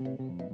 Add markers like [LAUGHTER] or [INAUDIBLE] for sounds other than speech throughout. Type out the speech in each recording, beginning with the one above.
you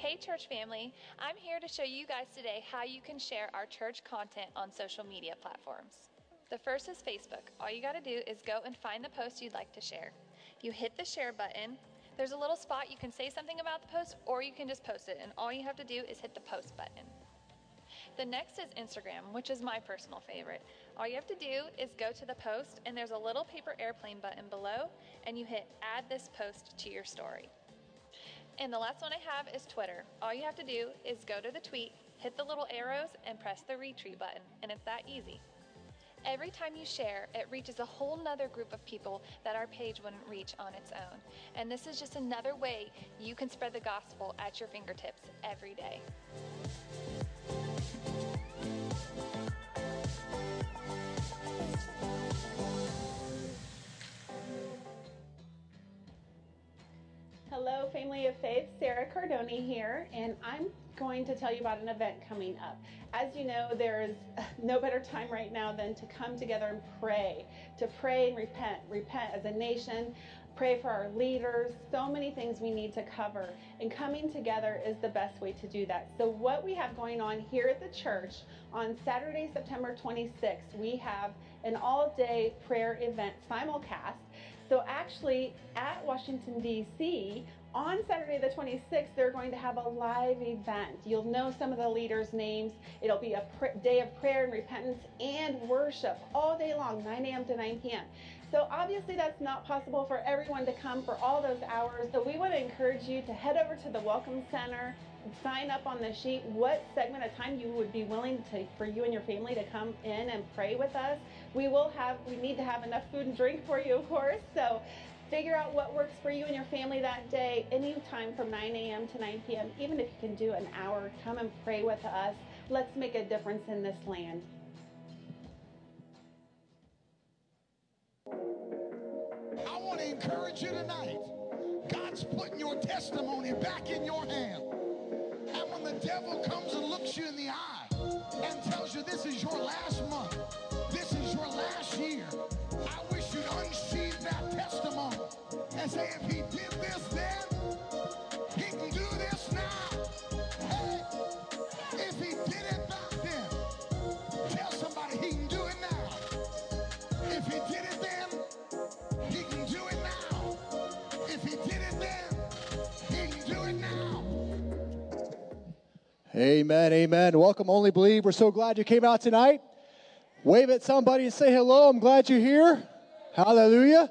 Hey, church family. I'm here to show you guys today how you can share our church content on social media platforms. The first is Facebook. All you got to do is go and find the post you'd like to share. You hit the share button. There's a little spot you can say something about the post, or you can just post it, and all you have to do is hit the post button. The next is Instagram, which is my personal favorite. All you have to do is go to the post, and there's a little paper airplane button below, and you hit add this post to your story. And the last one I have is Twitter. All you have to do is go to the tweet, hit the little arrows, and press the retweet button, and it's that easy. Every time you share, it reaches a whole nother group of people that our page wouldn't reach on its own. And this is just another way you can spread the gospel at your fingertips every day. Hello, family of faith. Sarah Cardoni here, and I'm going to tell you about an event coming up. As you know, there is [LAUGHS] no better time right now than to come together and pray, to pray and repent, repent as a nation, pray for our leaders, so many things we need to cover. And coming together is the best way to do that. So, what we have going on here at the church on Saturday, September 26th, we have an all day prayer event simulcast. So, actually, at Washington, D.C., on Saturday the 26th, they're going to have a live event. You'll know some of the leaders' names. It'll be a pr- day of prayer and repentance and worship all day long, 9 a.m. to 9 p.m. So obviously that's not possible for everyone to come for all those hours. So we want to encourage you to head over to the Welcome Center, sign up on the sheet what segment of time you would be willing to for you and your family to come in and pray with us. We will have we need to have enough food and drink for you, of course. So figure out what works for you and your family that day, anytime from 9 a.m. to 9 p.m. Even if you can do an hour, come and pray with us. Let's make a difference in this land. I want to encourage you tonight. God's putting your testimony back in your hand. And when the devil comes and looks you in the eye and tells you this is your last month, this is your last year, I wish you'd unsheathe that testimony and say, if he did this then, Amen, amen. Welcome, Only Believe. We're so glad you came out tonight. Wave at somebody and say hello. I'm glad you're here. Hallelujah.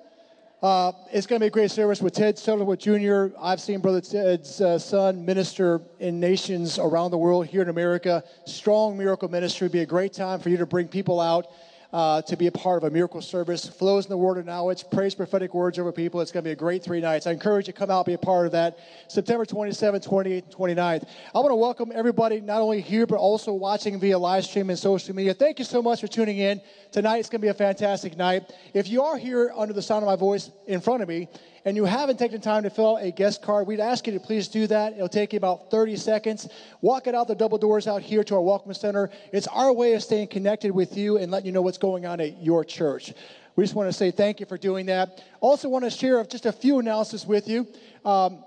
Uh, it's going to be a great service with Ted Sutherland Jr. I've seen Brother Ted's uh, son minister in nations around the world here in America. Strong miracle ministry. Be a great time for you to bring people out uh, to be a part of a miracle service. Flows in the Word of Knowledge, praise prophetic words over people. It's going to be a great three nights. I encourage you to come out be a part of that. September 27th, 28th, and 29th. I want to welcome everybody, not only here, but also watching via live stream and social media. Thank you so much for tuning in. Tonight it's going to be a fantastic night. If you are here under the sound of my voice in front of me, and you haven't taken time to fill out a guest card, we'd ask you to please do that. It'll take you about 30 seconds. Walk it out the double doors out here to our Welcome Center. It's our way of staying connected with you and letting you know what's going on at your church. We just want to say thank you for doing that. Also, want to share just a few announcements with you. Um,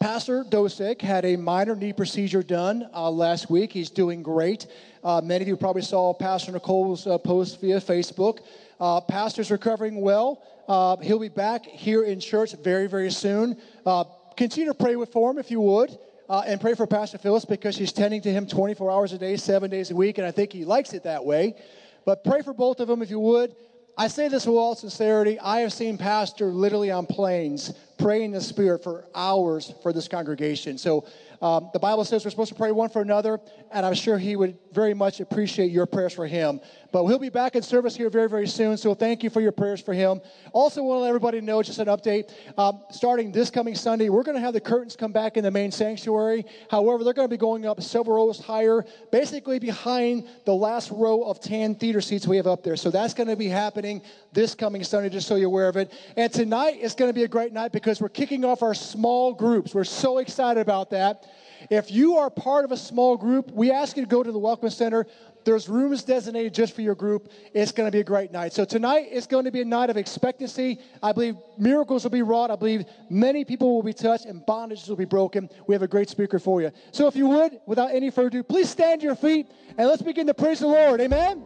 Pastor Dosick had a minor knee procedure done uh, last week. He's doing great. Uh, many of you probably saw Pastor Nicole's uh, post via Facebook. Uh, pastor's recovering well. Uh, he'll be back here in church very, very soon. Uh, continue to pray with for him if you would. Uh, and pray for Pastor Phyllis because she's tending to him 24 hours a day, seven days a week, and I think he likes it that way. But pray for both of them if you would. I say this with all sincerity. I have seen Pastor literally on planes pray in the Spirit for hours for this congregation. So um, the Bible says we're supposed to pray one for another, and I'm sure he would very much appreciate your prayers for him. But he'll be back in service here very, very soon, so thank you for your prayers for him. Also, want to let everybody know, just an update, um, starting this coming Sunday, we're going to have the curtains come back in the main sanctuary. However, they're going to be going up several rows higher, basically behind the last row of tan theater seats we have up there. So that's going to be happening this coming Sunday, just so you're aware of it. And tonight is going to be a great night because we're kicking off our small groups. We're so excited about that. If you are part of a small group, we ask you to go to the Welcome Center. There's rooms designated just for your group. It's going to be a great night. So tonight is going to be a night of expectancy. I believe miracles will be wrought. I believe many people will be touched and bondages will be broken. We have a great speaker for you. So if you would, without any further ado, please stand to your feet and let's begin to praise the Lord. Amen.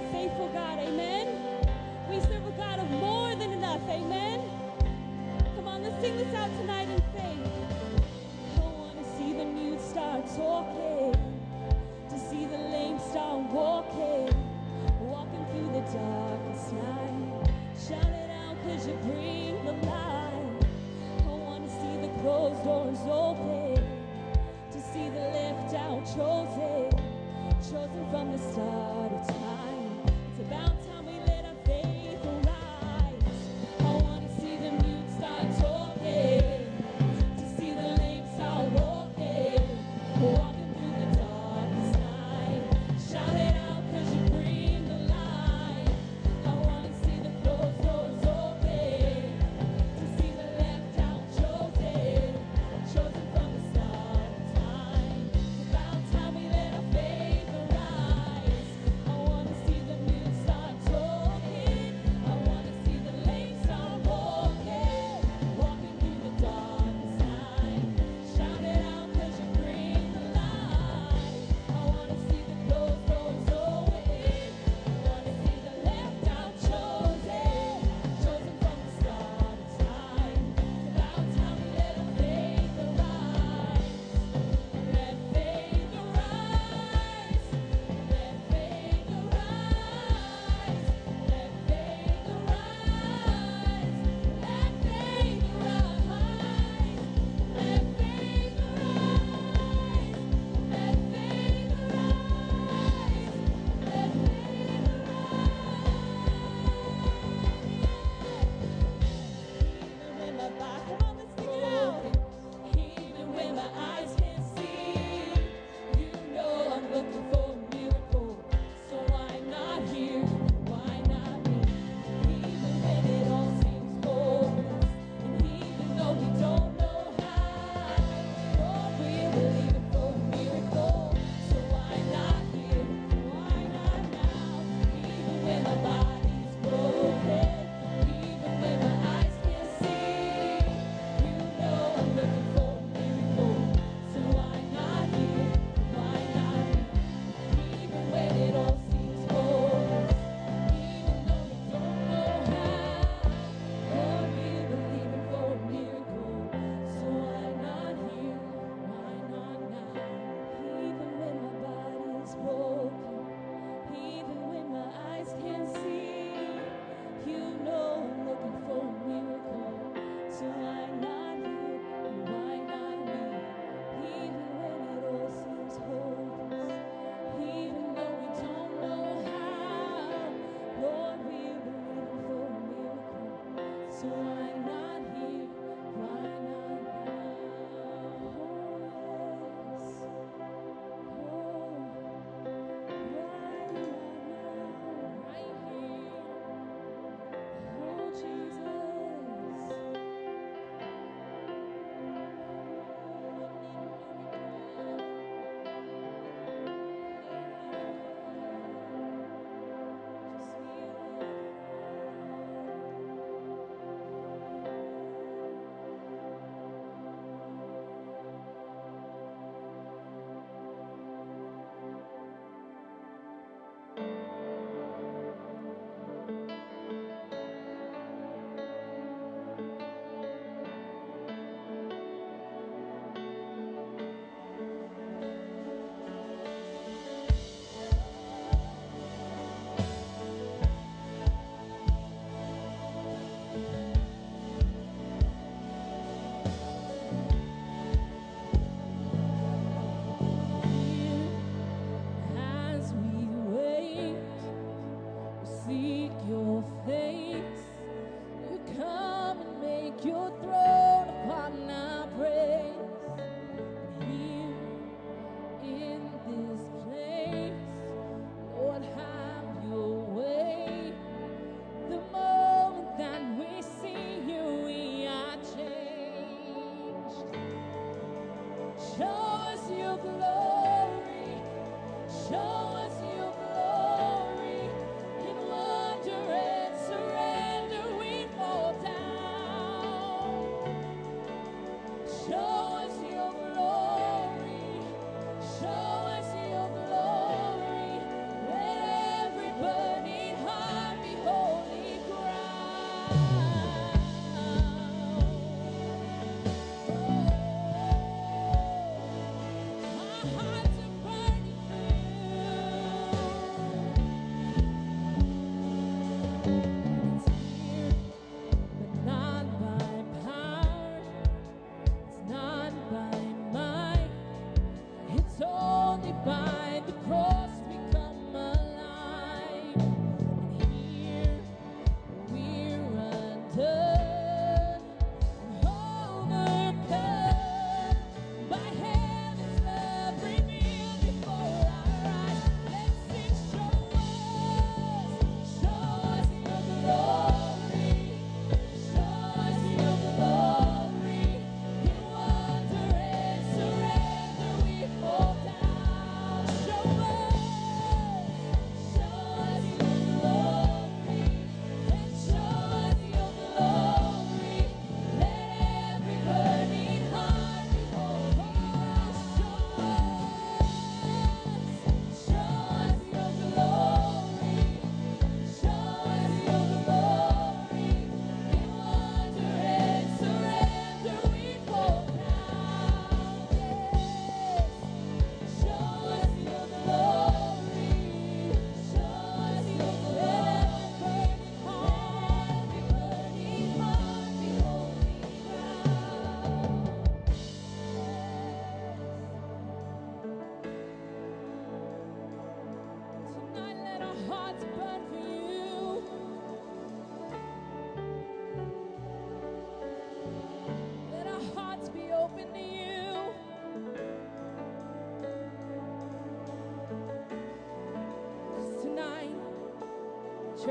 a faithful God. Amen. We serve a God of more than enough. Amen. Come on, let's sing this out tonight in faith. I want to see the mute start talking, to see the lame start walking, walking through the darkest night. Shout it out, cause you bring the light. I want to see the closed doors open, to see the left out chosen, chosen from the start.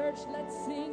church, let's sing.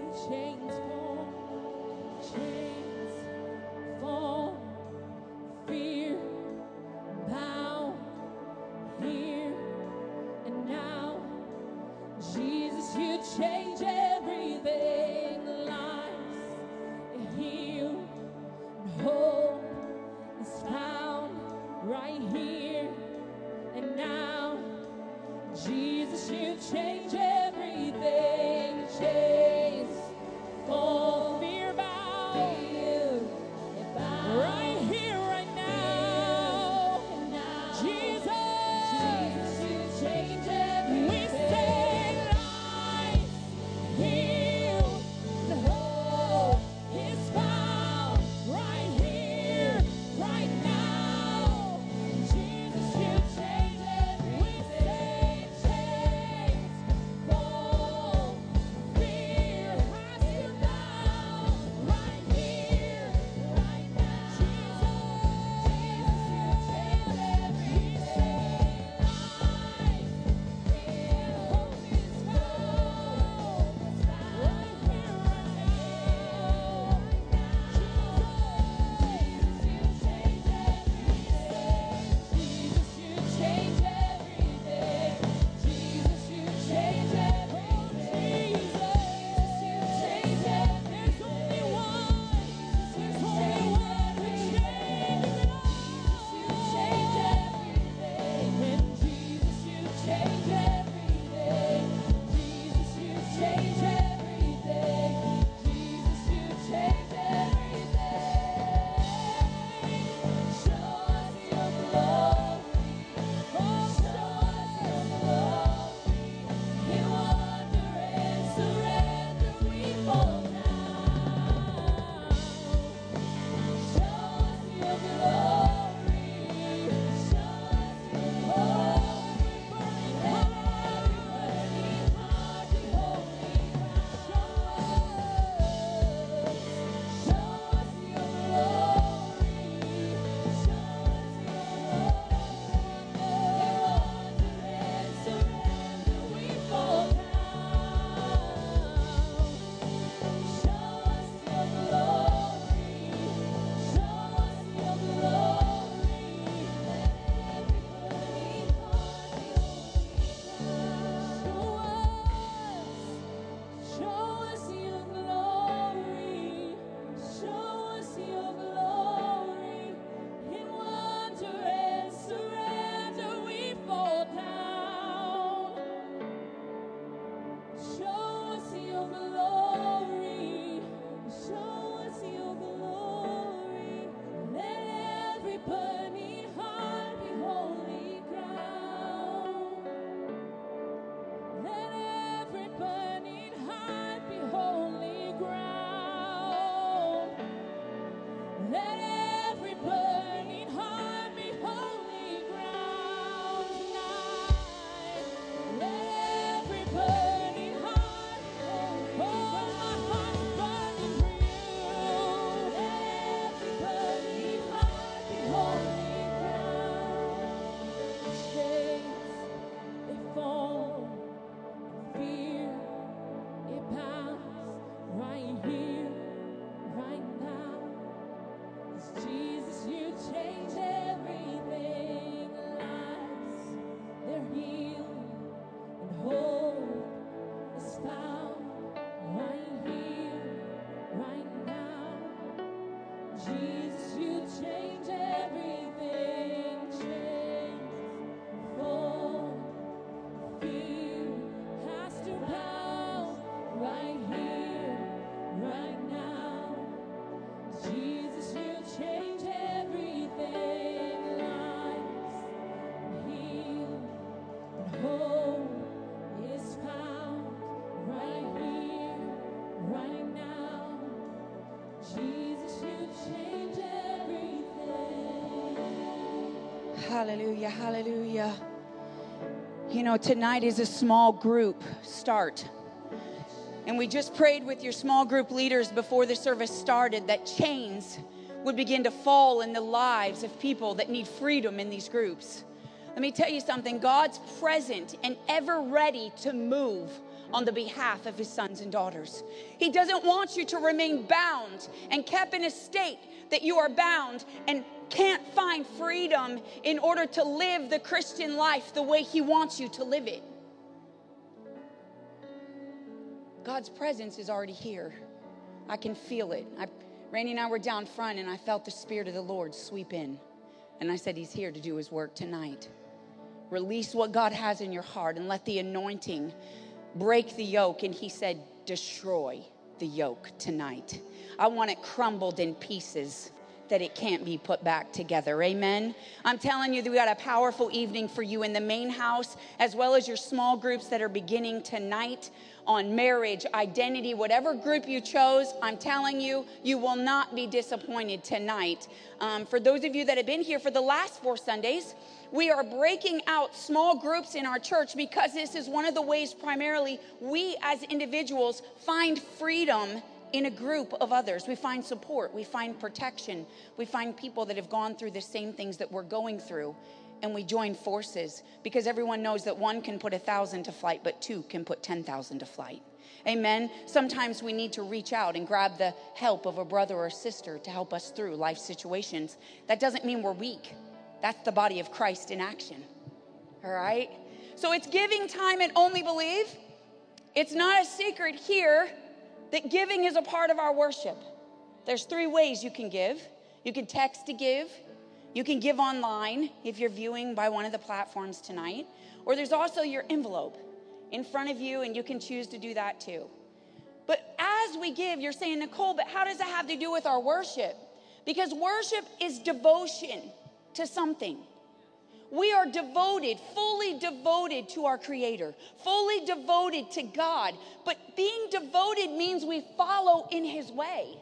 Hallelujah. Hallelujah. You know, tonight is a small group start. And we just prayed with your small group leaders before the service started that chains would begin to fall in the lives of people that need freedom in these groups. Let me tell you something God's present and ever ready to move on the behalf of his sons and daughters. He doesn't want you to remain bound and kept in a state that you are bound and can't find freedom in order to live the Christian life the way he wants you to live it. God's presence is already here. I can feel it. I, Randy and I were down front, and I felt the Spirit of the Lord sweep in. And I said, He's here to do His work tonight. Release what God has in your heart and let the anointing break the yoke. And He said, Destroy the yoke tonight. I want it crumbled in pieces that it can't be put back together. Amen. I'm telling you that we got a powerful evening for you in the main house, as well as your small groups that are beginning tonight on marriage, identity, whatever group you chose. I'm telling you, you will not be disappointed tonight. Um, for those of you that have been here for the last four Sundays, we are breaking out small groups in our church because this is one of the ways, primarily, we as individuals find freedom in a group of others. We find support, we find protection, we find people that have gone through the same things that we're going through, and we join forces because everyone knows that one can put a thousand to flight, but two can put 10,000 to flight. Amen. Sometimes we need to reach out and grab the help of a brother or sister to help us through life situations. That doesn't mean we're weak. That's the body of Christ in action. All right? So it's giving time and only believe. It's not a secret here that giving is a part of our worship. There's three ways you can give. You can text to give. You can give online if you're viewing by one of the platforms tonight. Or there's also your envelope in front of you, and you can choose to do that too. But as we give, you're saying, Nicole, but how does that have to do with our worship? Because worship is devotion to something. We are devoted, fully devoted to our Creator, fully devoted to God. But being devoted means we follow in His way.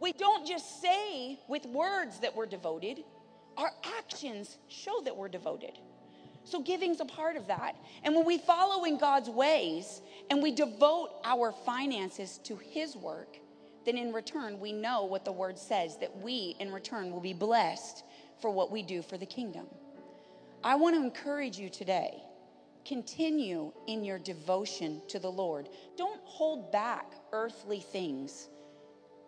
We don't just say with words that we're devoted, our actions show that we're devoted. So giving's a part of that. And when we follow in God's ways and we devote our finances to His work, then in return, we know what the word says that we in return will be blessed for what we do for the kingdom. I want to encourage you today. Continue in your devotion to the Lord. Don't hold back earthly things.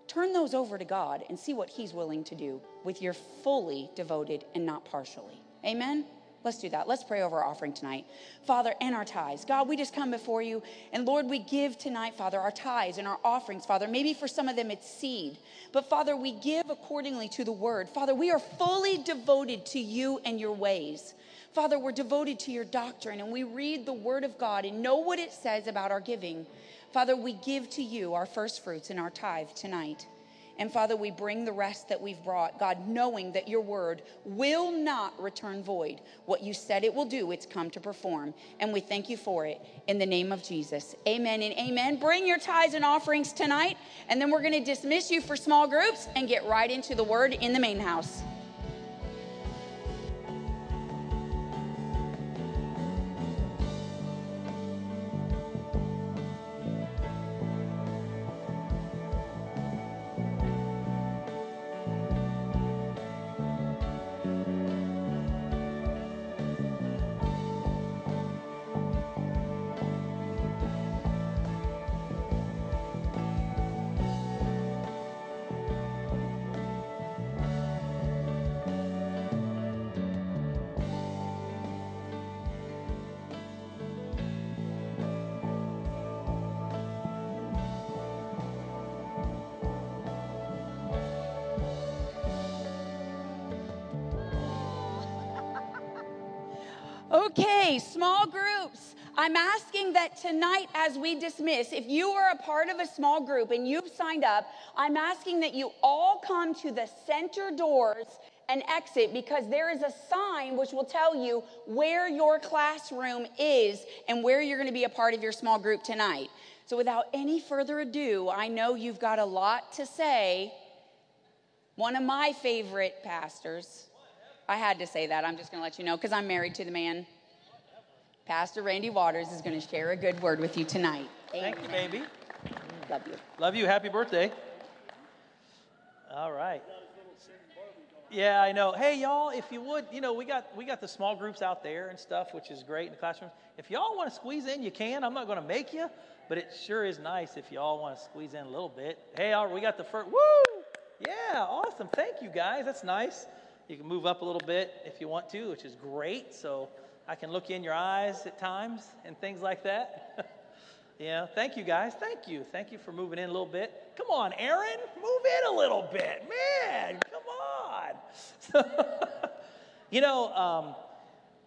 Turn those over to God and see what He's willing to do with your fully devoted and not partially. Amen? Let's do that. Let's pray over our offering tonight. Father, and our tithes. God, we just come before you. And Lord, we give tonight, Father, our tithes and our offerings, Father. Maybe for some of them it's seed. But Father, we give accordingly to the word. Father, we are fully devoted to you and your ways. Father, we're devoted to your doctrine and we read the word of God and know what it says about our giving. Father, we give to you our first fruits and our tithe tonight. And Father, we bring the rest that we've brought, God, knowing that your word will not return void. What you said it will do, it's come to perform. And we thank you for it in the name of Jesus. Amen and amen. Bring your tithes and offerings tonight, and then we're going to dismiss you for small groups and get right into the word in the main house. I'm asking that tonight, as we dismiss, if you are a part of a small group and you've signed up, I'm asking that you all come to the center doors and exit because there is a sign which will tell you where your classroom is and where you're going to be a part of your small group tonight. So, without any further ado, I know you've got a lot to say. One of my favorite pastors, I had to say that. I'm just going to let you know because I'm married to the man. Pastor Randy Waters is going to share a good word with you tonight. Thank you, baby. Love you. Love you. Happy birthday. All right. Yeah, I know. Hey, y'all, if you would, you know, we got we got the small groups out there and stuff, which is great in the classrooms. If y'all want to squeeze in, you can. I'm not going to make you, but it sure is nice if y'all want to squeeze in a little bit. Hey, all right, we got the first. Woo! Yeah, awesome. Thank you, guys. That's nice. You can move up a little bit if you want to, which is great. So I can look in your eyes at times and things like that. [LAUGHS] yeah, thank you, guys. Thank you. Thank you for moving in a little bit. Come on, Aaron, move in a little bit. Man, come on. [LAUGHS] you know, um,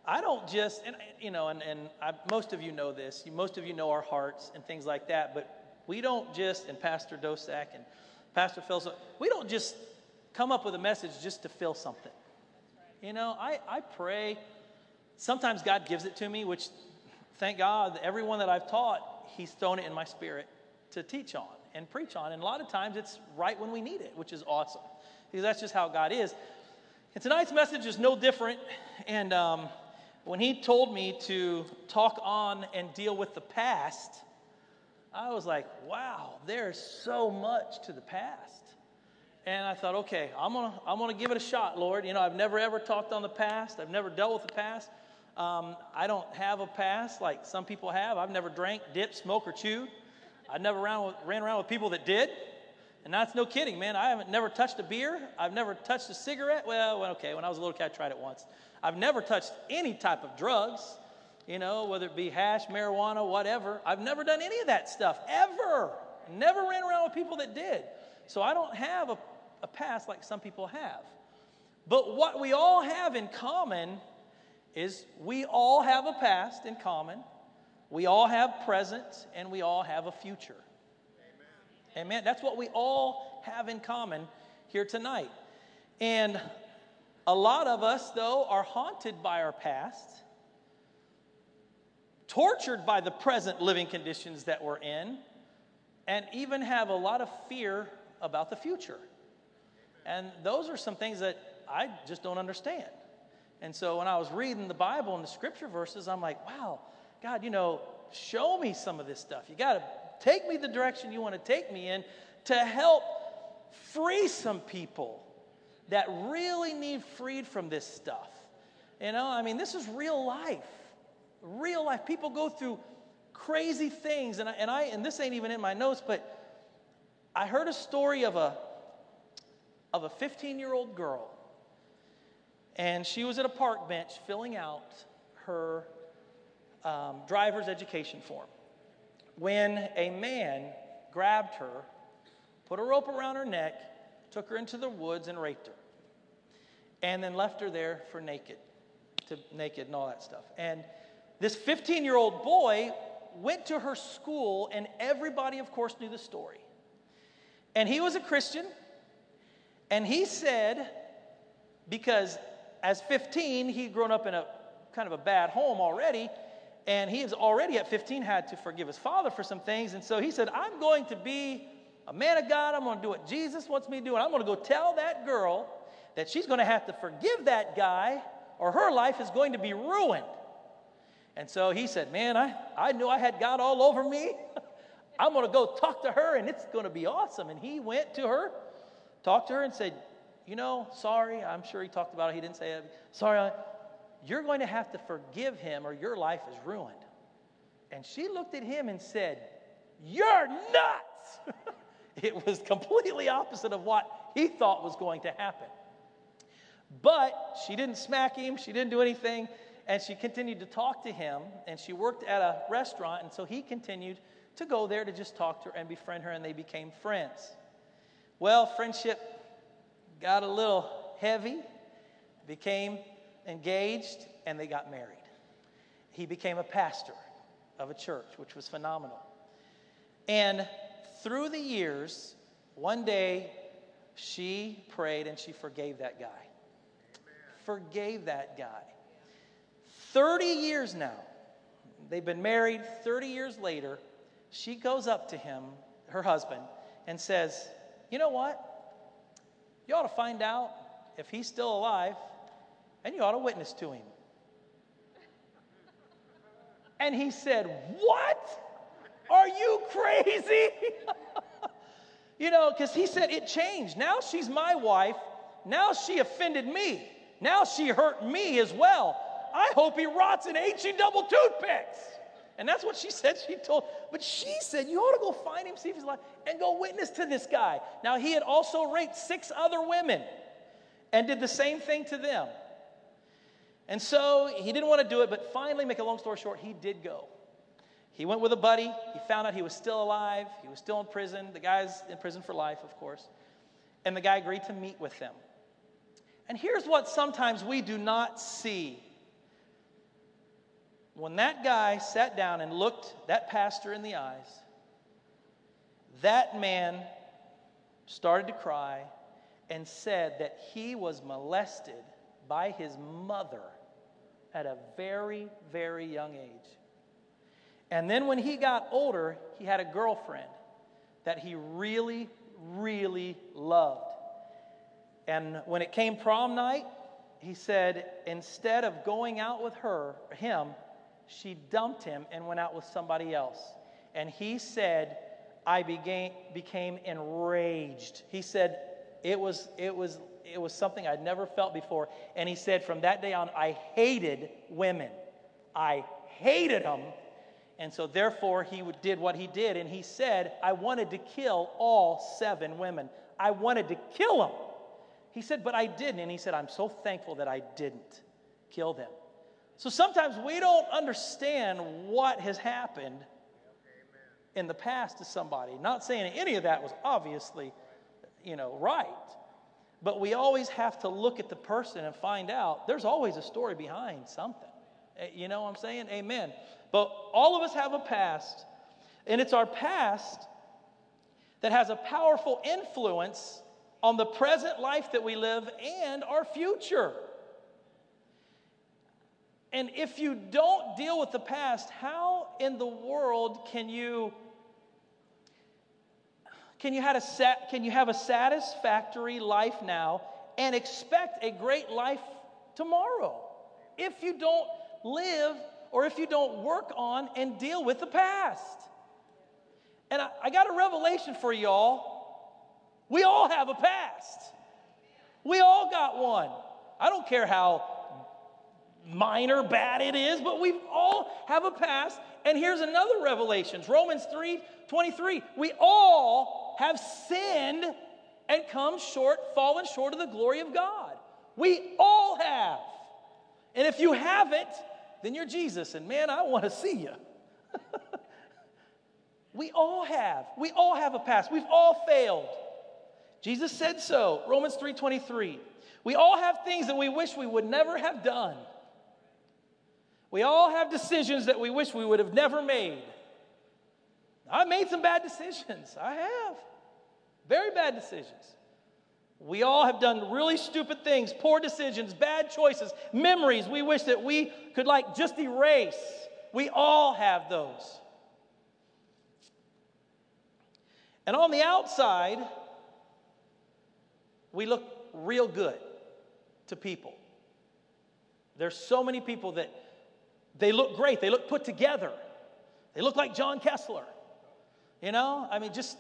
I don't just, and you know, and, and I, most of you know this. Most of you know our hearts and things like that. But we don't just, and Pastor Dosak and Pastor Phil, we don't just come up with a message just to fill something. You know, I, I pray. Sometimes God gives it to me, which, thank God, everyone that I've taught, He's thrown it in my spirit to teach on and preach on. And a lot of times it's right when we need it, which is awesome because that's just how God is. And tonight's message is no different. And um, when he told me to talk on and deal with the past, I was like, wow, there's so much to the past. And I thought, okay, I'm gonna, I'm gonna give it a shot, Lord. You know, I've never ever talked on the past. I've never dealt with the past. Um, I don't have a past like some people have. I've never drank, dipped, smoked, or chewed. I never ran, with, ran around with people that did. And that's no kidding, man. I haven't never touched a beer. I've never touched a cigarette. Well, okay, when I was a little kid, I tried it once. I've never touched any type of drugs, you know, whether it be hash, marijuana, whatever. I've never done any of that stuff, ever. Never ran around with people that did. So I don't have a, a past like some people have. But what we all have in common is we all have a past in common. We all have present and we all have a future. Amen. Amen. That's what we all have in common here tonight. And a lot of us, though, are haunted by our past, tortured by the present living conditions that we're in, and even have a lot of fear about the future. And those are some things that I just don't understand. And so when I was reading the Bible and the scripture verses, I'm like, wow, God, you know, show me some of this stuff. You got to take me the direction you want to take me in to help free some people that really need freed from this stuff. You know, I mean, this is real life. Real life. People go through crazy things. And I, and I and this ain't even in my notes, but I heard a story of a of a 15-year-old girl. And she was at a park bench filling out her um, driver's education form when a man grabbed her, put a rope around her neck, took her into the woods and raped her, and then left her there for naked, to naked and all that stuff. And this 15 year old boy went to her school, and everybody, of course, knew the story. And he was a Christian, and he said, because as 15, he'd grown up in a kind of a bad home already, and he has already at 15 had to forgive his father for some things. And so he said, I'm going to be a man of God. I'm going to do what Jesus wants me to do. And I'm going to go tell that girl that she's going to have to forgive that guy or her life is going to be ruined. And so he said, Man, I, I knew I had God all over me. [LAUGHS] I'm going to go talk to her and it's going to be awesome. And he went to her, talked to her, and said, You know, sorry. I'm sure he talked about it. He didn't say it. Sorry, you're going to have to forgive him or your life is ruined. And she looked at him and said, You're nuts! [LAUGHS] it was completely opposite of what he thought was going to happen. But she didn't smack him, she didn't do anything, and she continued to talk to him. And she worked at a restaurant, and so he continued to go there to just talk to her and befriend her, and they became friends. Well, friendship got a little heavy, became engaged, and they got married. He became a pastor of a church, which was phenomenal. And through the years, one day she prayed and she forgave that guy. Amen. Forgave that guy. 30 years now, they've been married, 30 years later, she goes up to him, her husband, and says, You know what? You ought to find out if he's still alive and you ought to witness to him. And he said, What? Are you crazy? [LAUGHS] you know, because he said it changed. Now she's my wife. Now she offended me. Now she hurt me as well. I hope he rots in HE double toothpicks. And that's what she said. She told, but she said, You ought to go find him, see if he's alive, and go witness to this guy. Now, he had also raped six other women and did the same thing to them. And so he didn't want to do it, but finally, make a long story short, he did go. He went with a buddy. He found out he was still alive. He was still in prison. The guy's in prison for life, of course. And the guy agreed to meet with them. And here's what sometimes we do not see. When that guy sat down and looked that pastor in the eyes, that man started to cry and said that he was molested by his mother at a very, very young age. And then when he got older, he had a girlfriend that he really, really loved. And when it came prom night, he said instead of going out with her, him, she dumped him and went out with somebody else. And he said, I became, became enraged. He said, it was, it, was, it was something I'd never felt before. And he said, from that day on, I hated women. I hated them. And so, therefore, he did what he did. And he said, I wanted to kill all seven women. I wanted to kill them. He said, but I didn't. And he said, I'm so thankful that I didn't kill them. So sometimes we don't understand what has happened in the past to somebody. Not saying any of that was obviously, you know, right. But we always have to look at the person and find out there's always a story behind something. Eh, You know what I'm saying? Amen. But all of us have a past, and it's our past that has a powerful influence on the present life that we live and our future. And if you don't deal with the past, how in the world can you can you have a can you have a satisfactory life now and expect a great life tomorrow? If you don't live or if you don't work on and deal with the past. And I, I got a revelation for y'all. We all have a past. We all got one. I don't care how minor bad it is, but we all have a past. And here's another revelation Romans 3 23. We all have sinned and come short, fallen short of the glory of God. We all have. And if you haven't, then you're Jesus. And man, I want to see you. [LAUGHS] we all have. We all have a past. We've all failed. Jesus said so. Romans 3:23. We all have things that we wish we would never have done. We all have decisions that we wish we would have never made. I made some bad decisions. I have. Very bad decisions. We all have done really stupid things, poor decisions, bad choices, memories we wish that we could like just erase. We all have those. And on the outside, we look real good to people. There's so many people that they look great, they look put together. They look like John Kessler. You know, I mean, just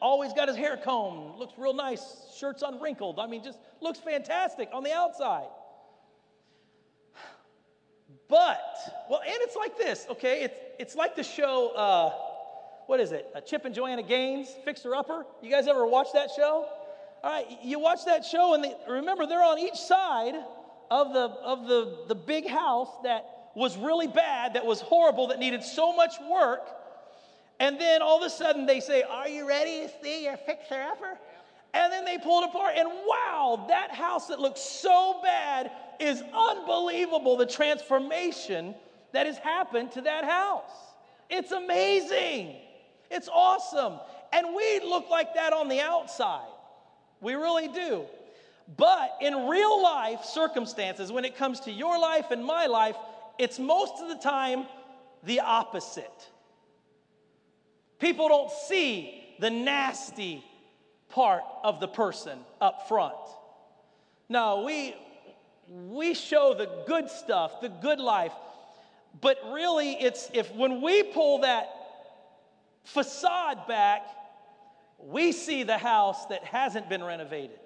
always got his hair combed, looks real nice, shirt's unwrinkled. I mean, just looks fantastic on the outside. But, well, and it's like this, okay? It's, it's like the show, uh, what is it? Uh, Chip and Joanna Gaines, Fixer Upper. You guys ever watch that show? All right, you watch that show, and they, remember, they're on each side of, the, of the, the big house that was really bad, that was horrible, that needed so much work. And then all of a sudden they say, Are you ready to see your fixer upper? And then they pull it apart, and wow, that house that looks so bad is unbelievable the transformation that has happened to that house. It's amazing. It's awesome. And we look like that on the outside. We really do. But in real life circumstances, when it comes to your life and my life, it's most of the time the opposite. People don't see the nasty part of the person up front. No, we, we show the good stuff, the good life. But really, it's if when we pull that facade back, we see the house that hasn't been renovated.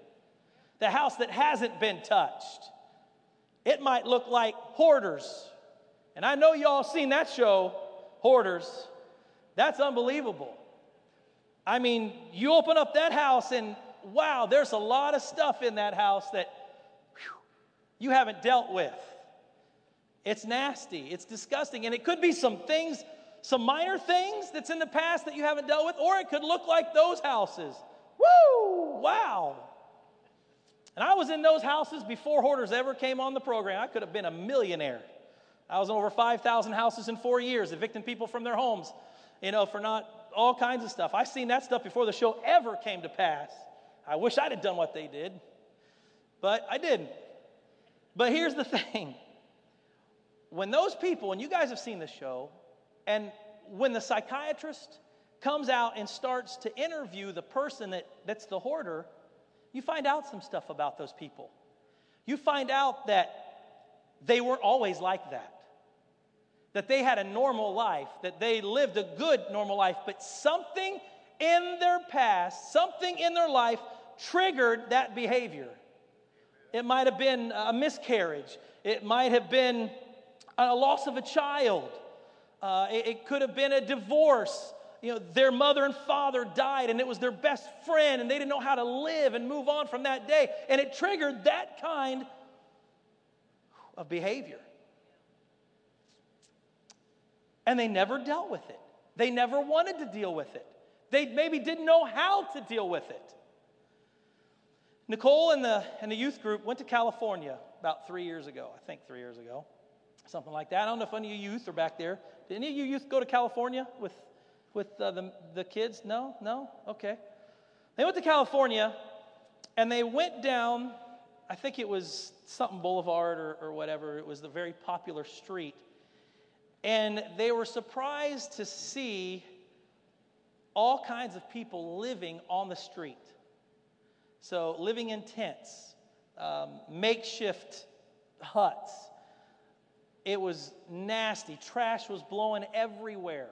the house that hasn't been touched. It might look like hoarders. And I know y'all seen that show, Hoarders. That's unbelievable. I mean, you open up that house and wow, there's a lot of stuff in that house that whew, you haven't dealt with. It's nasty, it's disgusting, and it could be some things, some minor things that's in the past that you haven't dealt with, or it could look like those houses. Woo! Wow. And I was in those houses before Hoarders ever came on the program. I could have been a millionaire. I was in over 5,000 houses in four years, evicting people from their homes, you know, for not all kinds of stuff. I've seen that stuff before the show ever came to pass. I wish I'd have done what they did, but I didn't. But here's the [LAUGHS] thing when those people, and you guys have seen the show, and when the psychiatrist comes out and starts to interview the person that, that's the hoarder, you find out some stuff about those people. You find out that they weren't always like that. That they had a normal life, that they lived a good normal life, but something in their past, something in their life triggered that behavior. It might have been a miscarriage, it might have been a loss of a child, uh, it, it could have been a divorce you know, their mother and father died and it was their best friend and they didn't know how to live and move on from that day. And it triggered that kind of behavior. And they never dealt with it. They never wanted to deal with it. They maybe didn't know how to deal with it. Nicole and the, and the youth group went to California about three years ago, I think three years ago, something like that. I don't know if any of you youth are back there. Did any of you youth go to California with with uh, the, the kids? No? No? Okay. They went to California and they went down, I think it was something Boulevard or, or whatever, it was the very popular street. And they were surprised to see all kinds of people living on the street. So, living in tents, um, makeshift huts. It was nasty. Trash was blowing everywhere.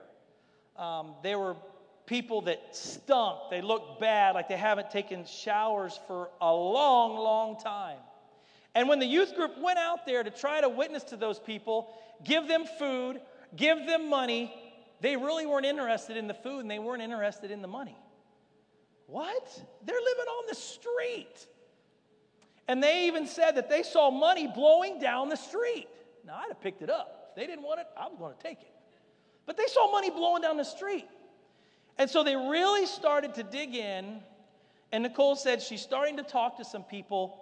Um, there were people that stunk. They looked bad, like they haven't taken showers for a long, long time. And when the youth group went out there to try to witness to those people, give them food, give them money, they really weren't interested in the food and they weren't interested in the money. What? They're living on the street. And they even said that they saw money blowing down the street. Now, I'd have picked it up. If they didn't want it, I was going to take it. But they saw money blowing down the street. And so they really started to dig in. And Nicole said she's starting to talk to some people.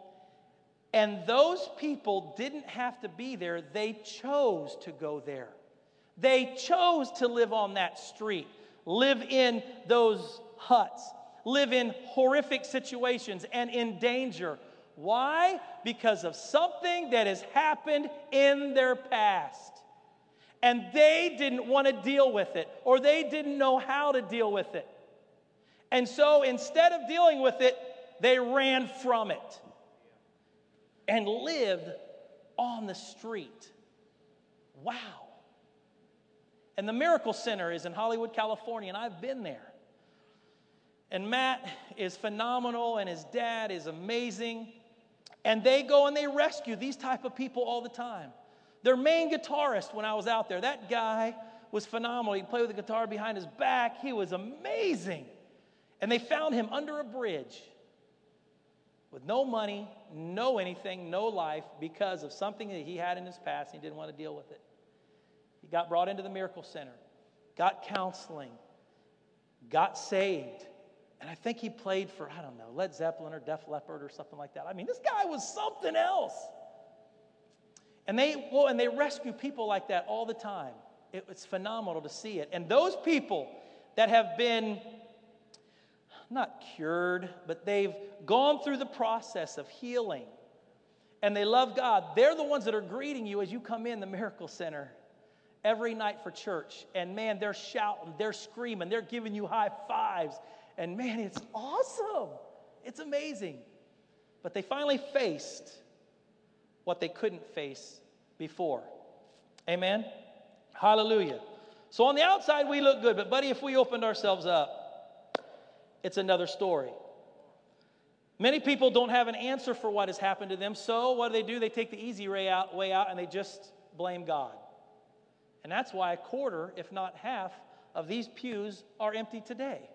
And those people didn't have to be there, they chose to go there. They chose to live on that street, live in those huts, live in horrific situations and in danger. Why? Because of something that has happened in their past and they didn't want to deal with it or they didn't know how to deal with it. And so instead of dealing with it, they ran from it and lived on the street. Wow. And the Miracle Center is in Hollywood, California, and I've been there. And Matt is phenomenal, and his dad is amazing. And they go and they rescue these type of people all the time. Their main guitarist, when I was out there, that guy was phenomenal. He played with the guitar behind his back. He was amazing. And they found him under a bridge with no money, no anything, no life because of something that he had in his past and he didn't want to deal with it. He got brought into the Miracle Center, got counseling, got saved. And I think he played for, I don't know, Led Zeppelin or Def Leppard or something like that. I mean, this guy was something else. And they, well, and they rescue people like that all the time. It, it's phenomenal to see it. And those people that have been not cured, but they've gone through the process of healing and they love God, they're the ones that are greeting you as you come in the Miracle Center every night for church. And man, they're shouting, they're screaming, they're giving you high fives. And man, it's awesome. It's amazing. But they finally faced what they couldn't face before. Amen? Hallelujah. So on the outside, we look good, but buddy, if we opened ourselves up, it's another story. Many people don't have an answer for what has happened to them, so what do they do? They take the easy way out, way out and they just blame God. And that's why a quarter, if not half, of these pews are empty today.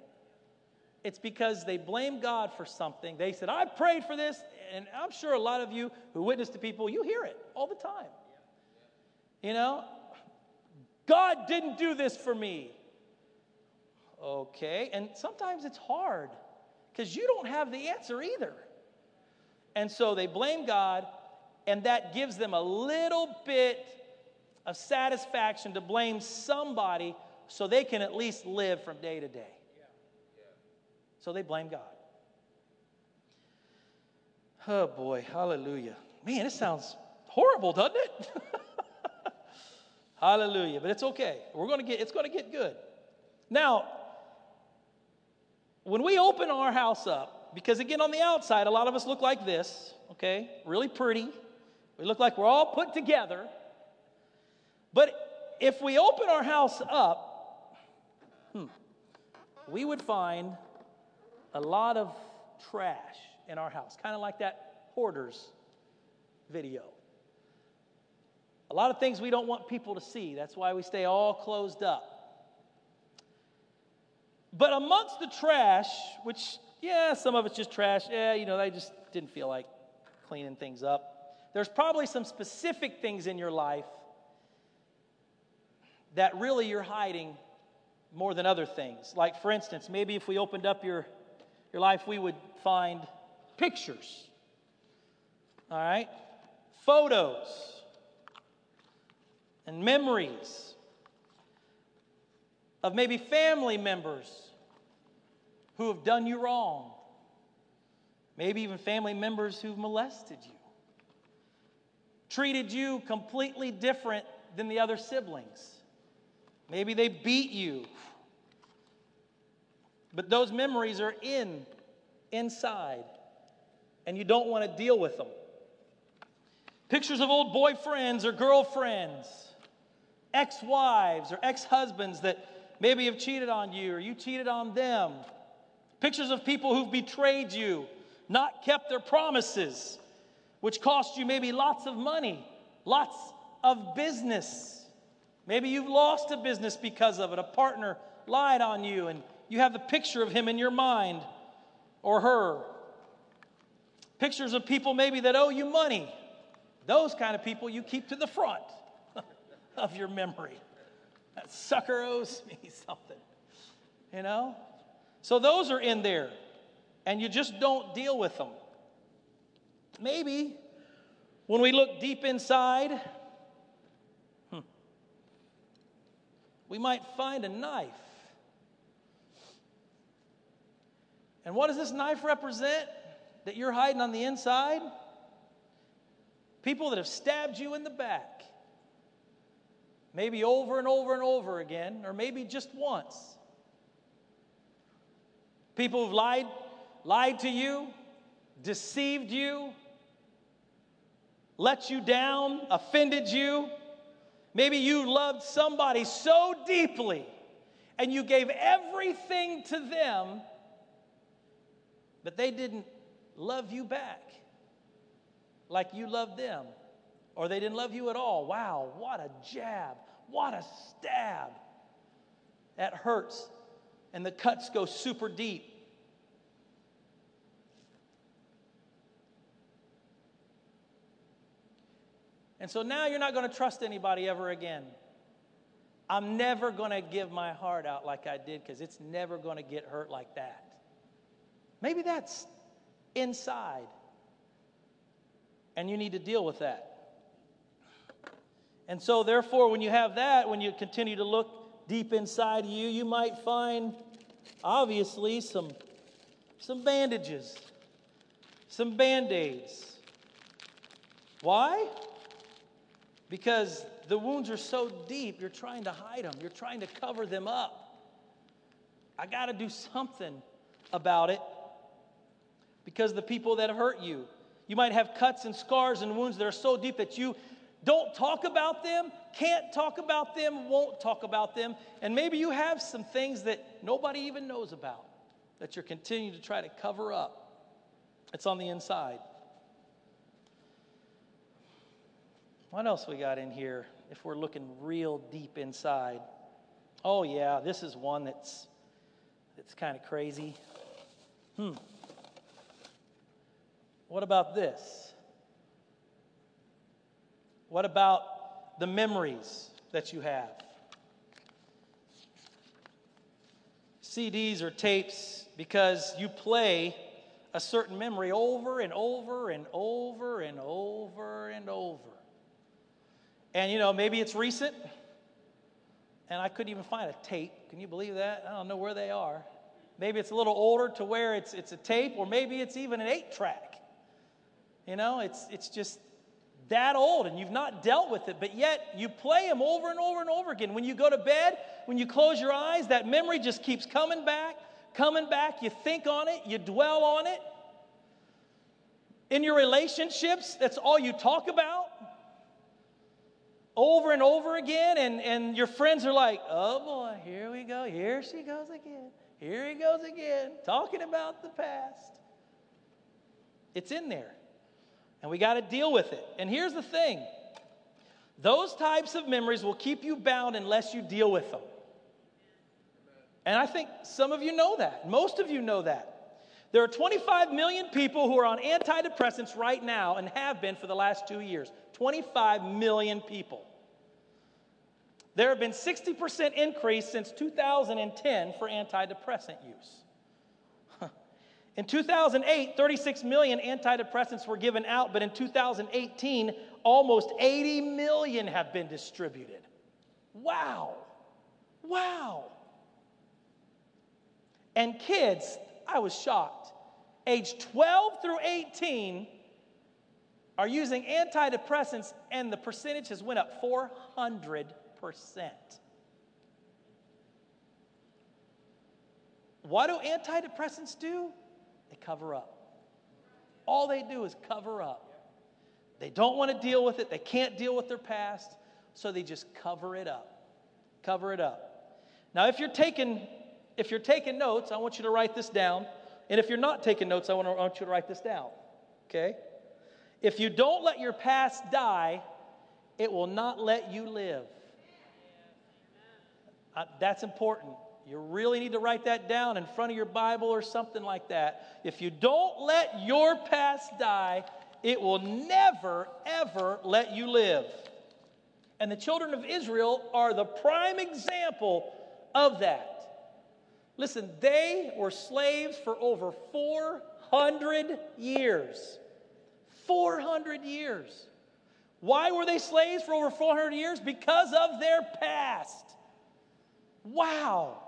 It's because they blame God for something. They said, I prayed for this, and I'm sure a lot of you who witness to people, you hear it all the time. You know, God didn't do this for me. Okay, and sometimes it's hard because you don't have the answer either. And so they blame God, and that gives them a little bit of satisfaction to blame somebody so they can at least live from day to day. So they blame God. Oh boy, hallelujah. Man, it sounds horrible, doesn't it? [LAUGHS] hallelujah. But it's okay. We're to get it's to get good. Now, when we open our house up, because again on the outside a lot of us look like this, okay? Really pretty. We look like we're all put together. But if we open our house up, hmm, we would find a lot of trash in our house, kind of like that hoarders video. A lot of things we don't want people to see. That's why we stay all closed up. But amongst the trash, which, yeah, some of it's just trash, yeah, you know, they just didn't feel like cleaning things up. There's probably some specific things in your life that really you're hiding more than other things. Like, for instance, maybe if we opened up your, your life, we would find pictures, all right? Photos and memories of maybe family members who have done you wrong, maybe even family members who've molested you, treated you completely different than the other siblings. Maybe they beat you. But those memories are in, inside, and you don't want to deal with them. Pictures of old boyfriends or girlfriends, ex wives or ex husbands that maybe have cheated on you or you cheated on them. Pictures of people who've betrayed you, not kept their promises, which cost you maybe lots of money, lots of business. Maybe you've lost a business because of it. A partner lied on you, and you have the picture of him in your mind or her. Pictures of people maybe that owe you money. Those kind of people you keep to the front [LAUGHS] of your memory. That sucker owes [LAUGHS] me something. You know? So those are in there, and you just don't deal with them. Maybe when we look deep inside, hmm, we might find a knife. And what does this knife represent that you're hiding on the inside? People that have stabbed you in the back. Maybe over and over and over again, or maybe just once. People who've lied, lied to you, deceived you, let you down, offended you. Maybe you loved somebody so deeply and you gave everything to them, but they didn't love you back like you loved them, or they didn't love you at all. Wow, what a jab, what a stab. That hurts, and the cuts go super deep. And so now you're not going to trust anybody ever again. I'm never going to give my heart out like I did because it's never going to get hurt like that. Maybe that's inside. And you need to deal with that. And so, therefore, when you have that, when you continue to look deep inside you, you might find, obviously, some, some bandages, some band aids. Why? Because the wounds are so deep, you're trying to hide them, you're trying to cover them up. I got to do something about it because the people that hurt you, you might have cuts and scars and wounds that are so deep that you don't talk about them, can't talk about them, won't talk about them, and maybe you have some things that nobody even knows about that you're continuing to try to cover up. It's on the inside. What else we got in here if we're looking real deep inside? Oh yeah, this is one that's that's kind of crazy. Hmm. What about this? What about the memories that you have? CDs or tapes because you play a certain memory over and over and over and over and over. And you know, maybe it's recent, and I couldn't even find a tape. Can you believe that? I don't know where they are. Maybe it's a little older to where it's, it's a tape, or maybe it's even an eight track. You know, it's, it's just that old and you've not dealt with it, but yet you play them over and over and over again. When you go to bed, when you close your eyes, that memory just keeps coming back, coming back. You think on it, you dwell on it. In your relationships, that's all you talk about over and over again, and, and your friends are like, oh boy, here we go, here she goes again, here he goes again, talking about the past. It's in there, and we got to deal with it. And here's the thing those types of memories will keep you bound unless you deal with them. And I think some of you know that, most of you know that. There are 25 million people who are on antidepressants right now and have been for the last two years. 25 million people. There have been 60% increase since 2010 for antidepressant use. In 2008, 36 million antidepressants were given out, but in 2018, almost 80 million have been distributed. Wow. Wow. And kids, I was shocked. Age 12 through 18 are using antidepressants, and the percentage has went up 400%. What do antidepressants do? They cover up. All they do is cover up. They don't want to deal with it, they can't deal with their past, so they just cover it up. Cover it up. Now, if you're taking if you're taking notes, I want you to write this down. And if you're not taking notes, I want, to, I want you to write this down. Okay? If you don't let your past die, it will not let you live. Uh, that's important. You really need to write that down in front of your Bible or something like that. If you don't let your past die, it will never, ever let you live. And the children of Israel are the prime example of that. Listen, they were slaves for over 400 years. 400 years. Why were they slaves for over 400 years? Because of their past. Wow,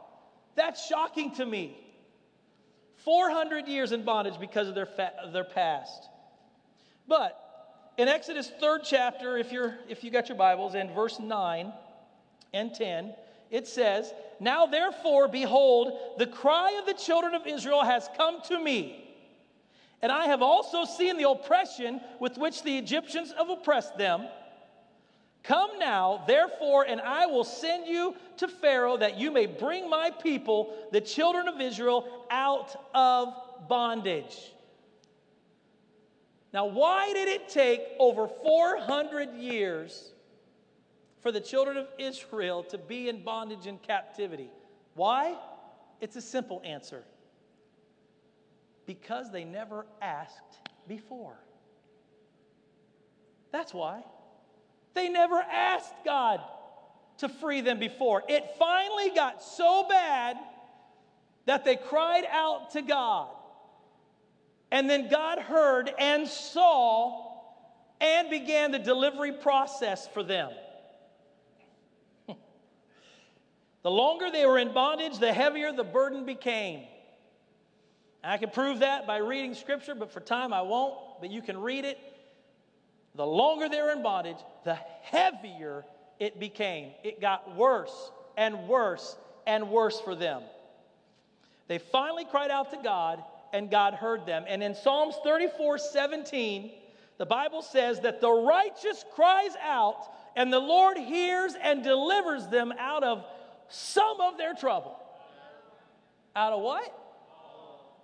that's shocking to me. 400 years in bondage because of their, fa- their past. But in Exodus 3rd chapter, if, you're, if you got your Bibles, in verse 9 and 10, it says, Now therefore, behold, the cry of the children of Israel has come to me. And I have also seen the oppression with which the Egyptians have oppressed them. Come now, therefore, and I will send you to Pharaoh that you may bring my people, the children of Israel, out of bondage. Now, why did it take over 400 years for the children of Israel to be in bondage and captivity. Why? It's a simple answer because they never asked before. That's why. They never asked God to free them before. It finally got so bad that they cried out to God. And then God heard and saw and began the delivery process for them. [LAUGHS] The longer they were in bondage, the heavier the burden became. I can prove that by reading scripture, but for time I won't, but you can read it. The longer they were in bondage, the heavier it became. It got worse and worse and worse for them. They finally cried out to God, and God heard them. And in Psalms 34 17, the Bible says that the righteous cries out, and the Lord hears and delivers them out of some of their trouble. Out of what?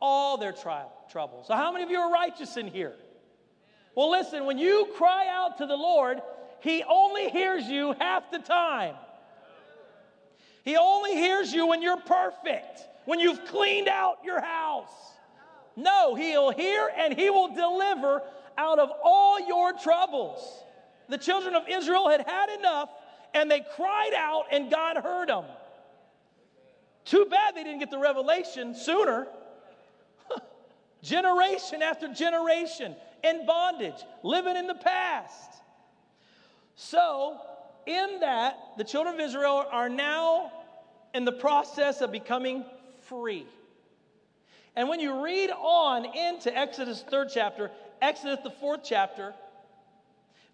All their trial, trouble. So, how many of you are righteous in here? Well, listen, when you cry out to the Lord, He only hears you half the time. He only hears you when you're perfect, when you've cleaned out your house. No, He'll hear and He will deliver out of all your troubles. The children of Israel had had enough and they cried out and God heard them. Too bad they didn't get the revelation sooner. [LAUGHS] generation after generation in bondage, living in the past. So, in that, the children of Israel are now in the process of becoming free. And when you read on into Exodus 3rd chapter, Exodus the 4th chapter,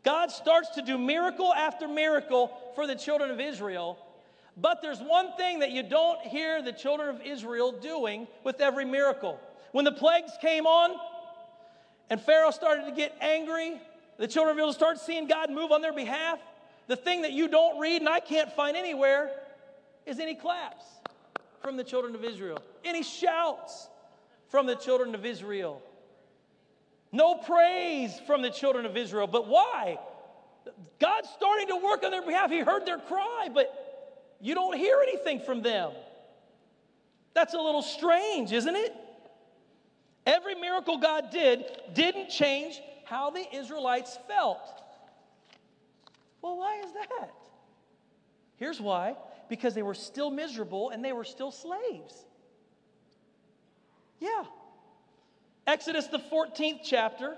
God starts to do miracle after miracle for the children of Israel. But there's one thing that you don't hear the children of Israel doing with every miracle. When the plagues came on and Pharaoh started to get angry, the children of Israel started seeing God move on their behalf. The thing that you don't read and I can't find anywhere is any claps from the children of Israel, any shouts from the children of Israel. No praise from the children of Israel. But why? God's starting to work on their behalf. He heard their cry, but you don't hear anything from them. That's a little strange, isn't it? Every miracle God did didn't change how the Israelites felt. Well, why is that? Here's why because they were still miserable and they were still slaves. Yeah. Exodus, the 14th chapter,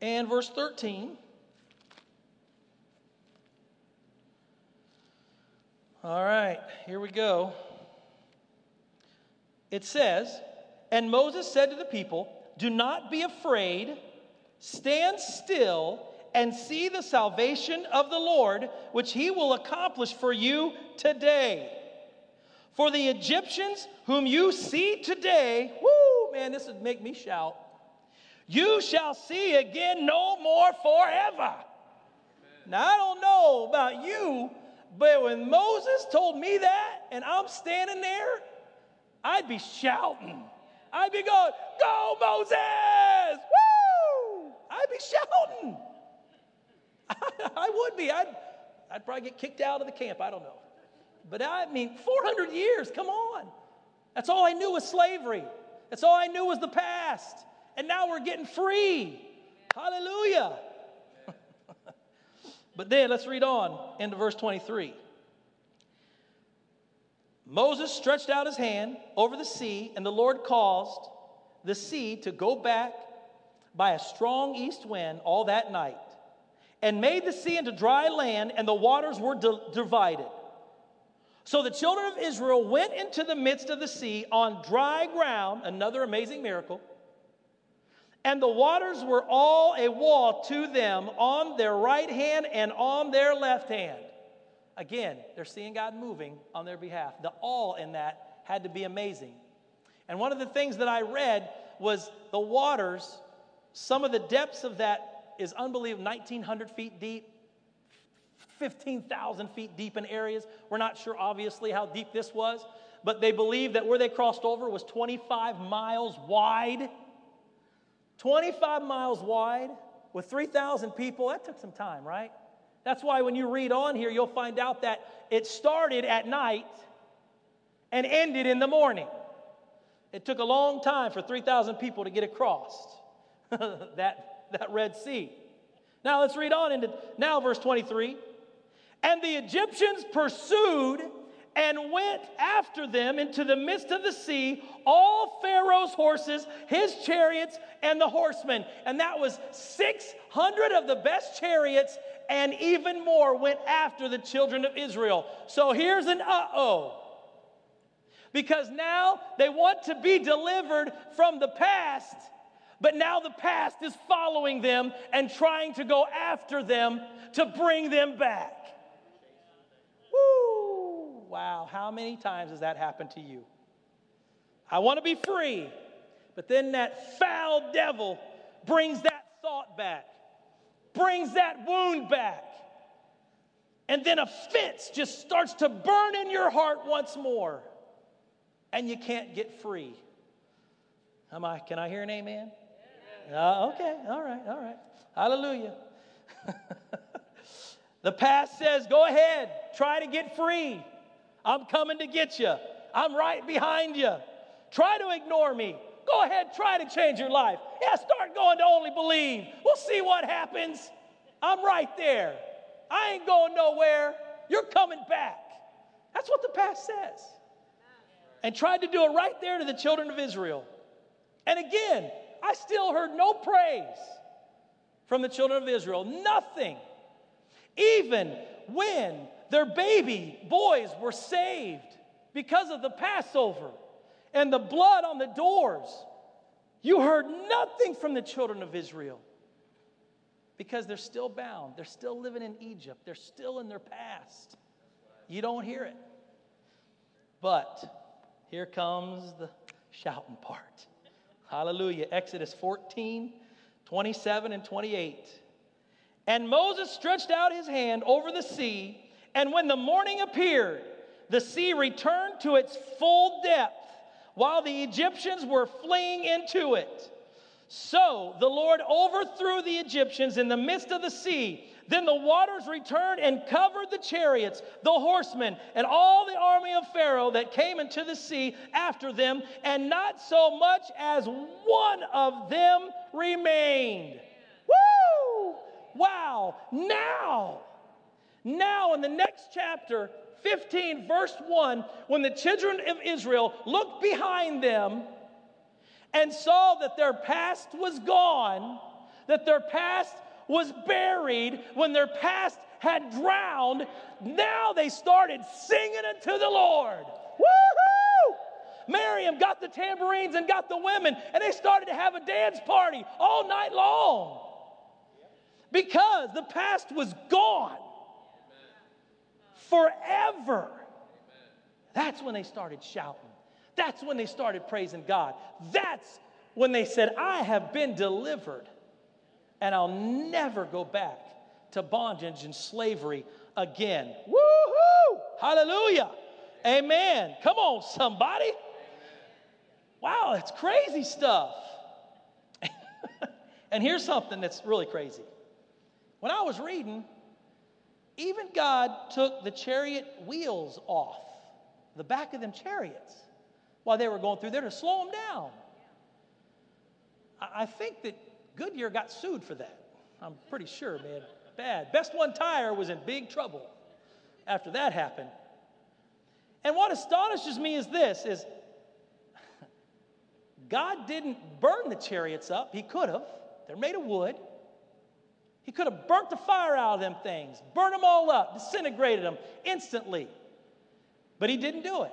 and verse 13. All right, here we go. It says, And Moses said to the people, Do not be afraid, stand still and see the salvation of the Lord, which he will accomplish for you today. For the Egyptians whom you see today, whoo, man, this would make me shout. You shall see again no more forever. Now, I don't know about you, but when Moses told me that and I'm standing there, I'd be shouting. I'd be going, Go, Moses! Woo! I'd be shouting. [LAUGHS] I would be. I'd, I'd probably get kicked out of the camp. I don't know. But I mean, 400 years, come on. That's all I knew was slavery. That's all I knew was the past. And now we're getting free. Hallelujah. [LAUGHS] but then let's read on into verse 23. Moses stretched out his hand over the sea, and the Lord caused the sea to go back by a strong east wind all that night, and made the sea into dry land, and the waters were di- divided. So the children of Israel went into the midst of the sea on dry ground, another amazing miracle. And the waters were all a wall to them on their right hand and on their left hand. Again, they're seeing God moving on their behalf. The all in that had to be amazing. And one of the things that I read was the waters, some of the depths of that is unbelievable 1,900 feet deep, 15,000 feet deep in areas. We're not sure, obviously, how deep this was, but they believe that where they crossed over was 25 miles wide. 25 miles wide with 3,000 people. That took some time, right? That's why when you read on here, you'll find out that it started at night and ended in the morning. It took a long time for 3,000 people to get across [LAUGHS] that, that Red Sea. Now let's read on into now verse 23. And the Egyptians pursued and went after them into the midst of the sea, all Pharaoh's horses, his chariots, and the horsemen. And that was 600 of the best chariots, and even more went after the children of Israel. So here's an uh oh. Because now they want to be delivered from the past, but now the past is following them and trying to go after them to bring them back. Woo! Wow, how many times has that happened to you? I want to be free, but then that foul devil brings that thought back, brings that wound back. And then offense just starts to burn in your heart once more, and you can't get free. Am I, can I hear an amen? Uh, okay, all right, all right. Hallelujah. [LAUGHS] the past says, go ahead, try to get free. I'm coming to get you. I'm right behind you. Try to ignore me. Go ahead, try to change your life. Yeah, start going to only believe. We'll see what happens. I'm right there. I ain't going nowhere. You're coming back. That's what the past says. And tried to do it right there to the children of Israel. And again, I still heard no praise from the children of Israel. Nothing. Even when their baby boys were saved because of the Passover and the blood on the doors, you heard nothing from the children of Israel because they're still bound. They're still living in Egypt. They're still in their past. You don't hear it. But here comes the shouting part. Hallelujah. Exodus 14, 27 and 28. And Moses stretched out his hand over the sea, and when the morning appeared, the sea returned to its full depth, while the Egyptians were fleeing into it. So the Lord overthrew the Egyptians in the midst of the sea. Then the waters returned and covered the chariots, the horsemen, and all the army of Pharaoh that came into the sea after them, and not so much as one of them remained. Woo! Wow. Now, now in the next chapter, 15, verse 1, when the children of Israel looked behind them and saw that their past was gone, that their past was buried, when their past had drowned, now they started singing unto the Lord. Woohoo! Miriam got the tambourines and got the women, and they started to have a dance party all night long because the past was gone forever. That's when they started shouting. That's when they started praising God. That's when they said, I have been delivered and I'll never go back to bondage and slavery again. Woohoo! Hallelujah! Amen. Come on, somebody. Wow, that's crazy stuff. [LAUGHS] and here's something that's really crazy. When I was reading, even God took the chariot wheels off the back of them chariots while they were going through there to slow them down. I think that Goodyear got sued for that. I'm pretty sure, man. Bad. Best One Tire was in big trouble after that happened. And what astonishes me is this is [LAUGHS] God didn't burn the chariots up. He could have. They're made of wood. He could have burnt the fire out of them things, burned them all up, disintegrated them instantly. But he didn't do it.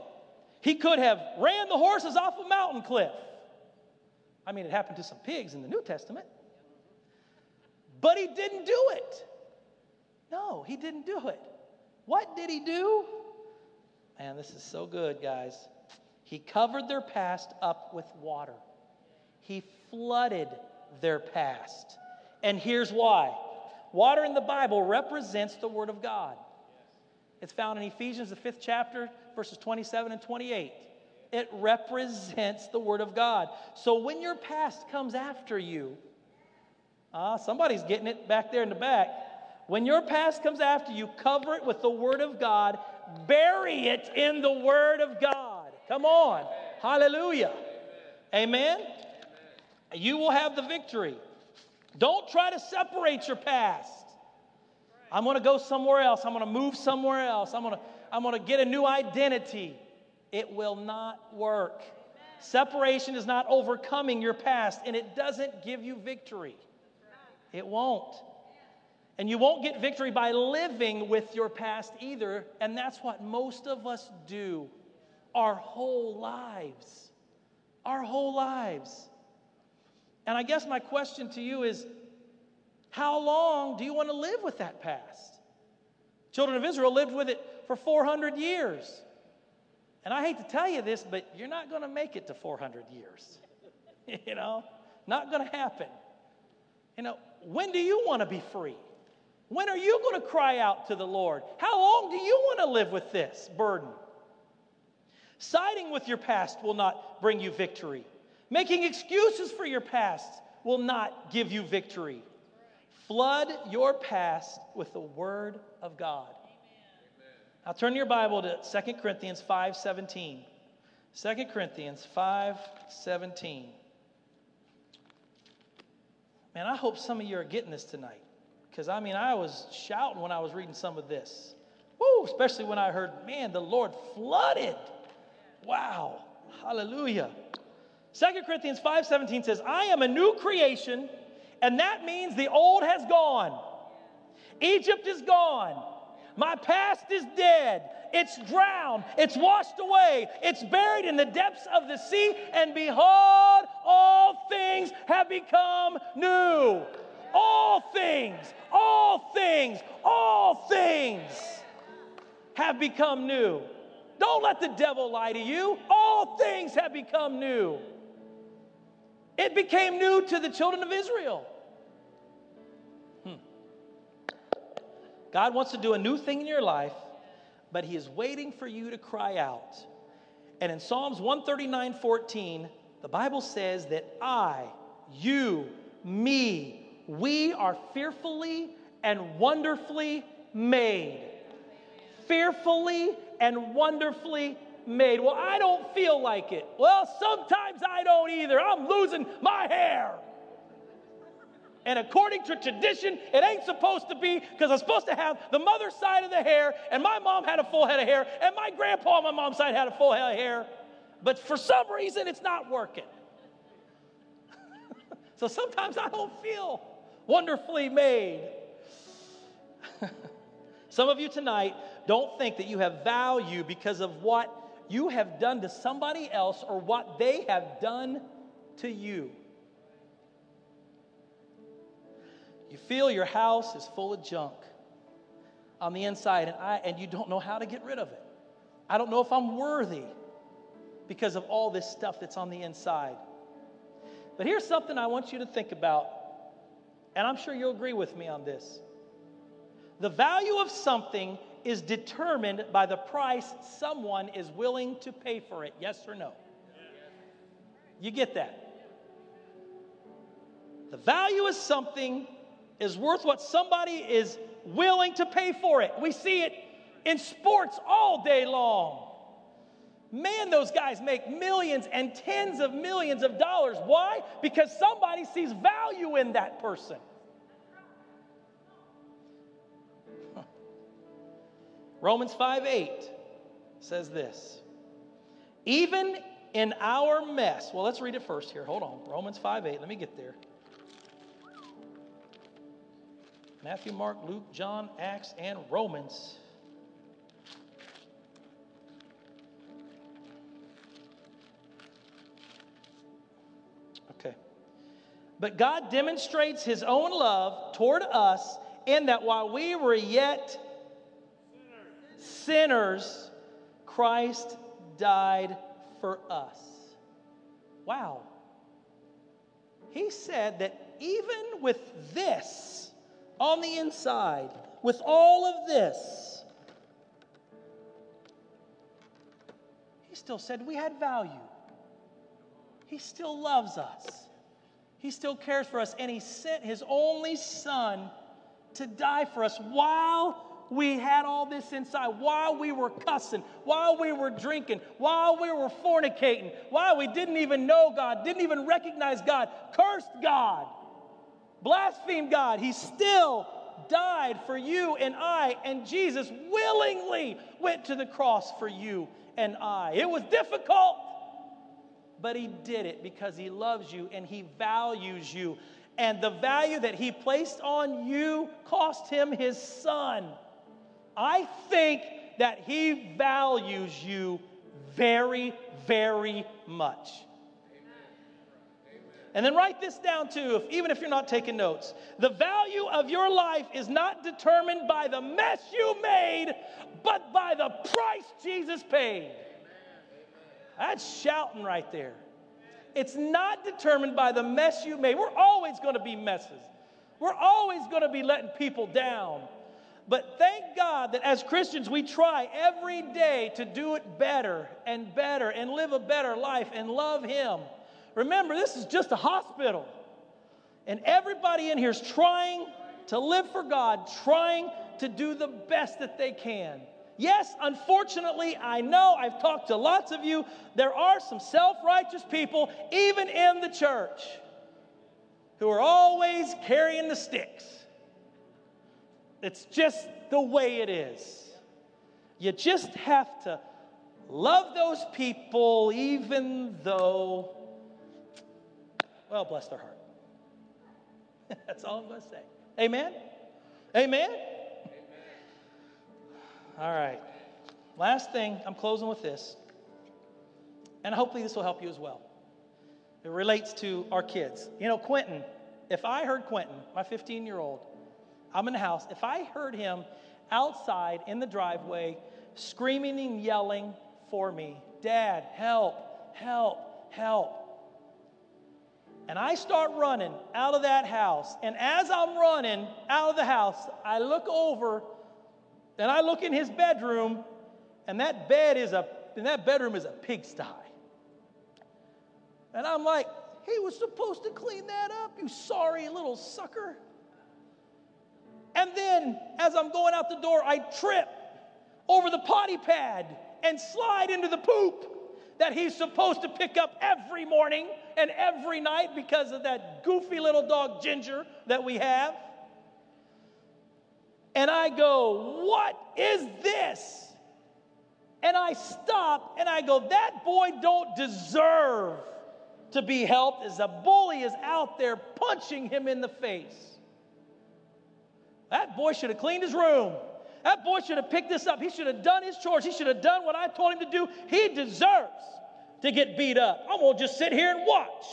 He could have ran the horses off a mountain cliff. I mean, it happened to some pigs in the New Testament. But he didn't do it. No, he didn't do it. What did he do? Man, this is so good, guys. He covered their past up with water. He flooded their past. And here's why water in the Bible represents the Word of God. It's found in Ephesians, the fifth chapter, verses 27 and 28. It represents the Word of God. So when your past comes after you, ah, somebody's getting it back there in the back. When your past comes after you, cover it with the Word of God, bury it in the Word of God. Come on. Hallelujah. Amen. You will have the victory. Don't try to separate your past. I'm going to go somewhere else. I'm going to move somewhere else. I'm going to, I'm going to get a new identity. It will not work. Separation is not overcoming your past, and it doesn't give you victory. It won't. And you won't get victory by living with your past either. And that's what most of us do our whole lives. Our whole lives. And I guess my question to you is how long do you want to live with that past? Children of Israel lived with it for 400 years. And I hate to tell you this, but you're not going to make it to 400 years. [LAUGHS] you know, not going to happen. You know, when do you want to be free? When are you going to cry out to the Lord? How long do you want to live with this burden? Siding with your past will not bring you victory. Making excuses for your past will not give you victory. Flood your past with the Word of God. Now turn your Bible to 2 Corinthians 5:17. 2 Corinthians 5:17. Man, I hope some of you are getting this tonight. Because I mean, I was shouting when I was reading some of this. Woo, especially when I heard, man, the Lord flooded. Wow. Hallelujah. 2 Corinthians 5:17 says, "I am a new creation, and that means the old has gone. Egypt is gone. My past is dead. It's drowned. It's washed away. It's buried in the depths of the sea, and behold, all things have become new. All things, all things, all things have become new. Don't let the devil lie to you. All things have become new. It became new to the children of Israel. Hmm. God wants to do a new thing in your life, but He is waiting for you to cry out. And in Psalms 139 14, the Bible says that I, you, me, we are fearfully and wonderfully made. Fearfully and wonderfully made. Well, I don't feel like it. Well, sometimes I don't either. I'm losing my hair. And according to tradition, it ain't supposed to be because I'm supposed to have the mother side of the hair, and my mom had a full head of hair, and my grandpa on my mom's side had a full head of hair. But for some reason, it's not working. [LAUGHS] so sometimes I don't feel wonderfully made. [LAUGHS] some of you tonight don't think that you have value because of what you have done to somebody else or what they have done to you. You feel your house is full of junk on the inside, and, I, and you don't know how to get rid of it. I don't know if I'm worthy because of all this stuff that's on the inside. But here's something I want you to think about, and I'm sure you'll agree with me on this. The value of something is determined by the price someone is willing to pay for it. Yes or no? You get that? The value of something is worth what somebody is willing to pay for it. We see it in sports all day long. Man, those guys make millions and tens of millions of dollars. Why? Because somebody sees value in that person. Romans 5 8 says this. Even in our mess, well, let's read it first here. Hold on. Romans 5 8. Let me get there. Matthew, Mark, Luke, John, Acts, and Romans. Okay. But God demonstrates his own love toward us in that while we were yet sinners, Christ died for us. Wow. He said that even with this on the inside, with all of this, he still said we had value. He still loves us. He still cares for us, and he sent his only son to die for us while we had all this inside, while we were cussing, while we were drinking, while we were fornicating, while we didn't even know God, didn't even recognize God, cursed God, blasphemed God, He still died for you and I, and Jesus willingly went to the cross for you and I. It was difficult, but He did it because He loves you and He values you. And the value that He placed on you cost Him His Son. I think that He values you very, very much. And then write this down too, if, even if you're not taking notes. The value of your life is not determined by the mess you made, but by the price Jesus paid. That's shouting right there. It's not determined by the mess you made. We're always going to be messes. We're always going to be letting people down. But thank God that as Christians, we try every day to do it better and better and live a better life and love Him. Remember, this is just a hospital. And everybody in here is trying to live for God, trying to do the best that they can. Yes, unfortunately, I know I've talked to lots of you. There are some self righteous people, even in the church, who are always carrying the sticks. It's just the way it is. You just have to love those people, even though, well, bless their heart. [LAUGHS] That's all I'm going to say. Amen? Amen? All right. Last thing, I'm closing with this. And hopefully this will help you as well. It relates to our kids. You know, Quentin, if I heard Quentin, my 15 year old, I'm in the house, if I heard him outside in the driveway screaming and yelling for me, Dad, help, help, help. And I start running out of that house. And as I'm running out of the house, I look over and I look in his bedroom, and that bed is a and that bedroom is a pigsty. And I'm like, he was supposed to clean that up, you sorry little sucker. And then as I'm going out the door, I trip over the potty pad and slide into the poop that he's supposed to pick up every morning and every night because of that goofy little dog Ginger that we have. And I go, What is this? And I stop and I go, That boy don't deserve to be helped as a bully is out there punching him in the face. That boy should have cleaned his room. That boy should have picked this up. He should have done his chores. He should have done what I told him to do. He deserves to get beat up. I'm going to just sit here and watch.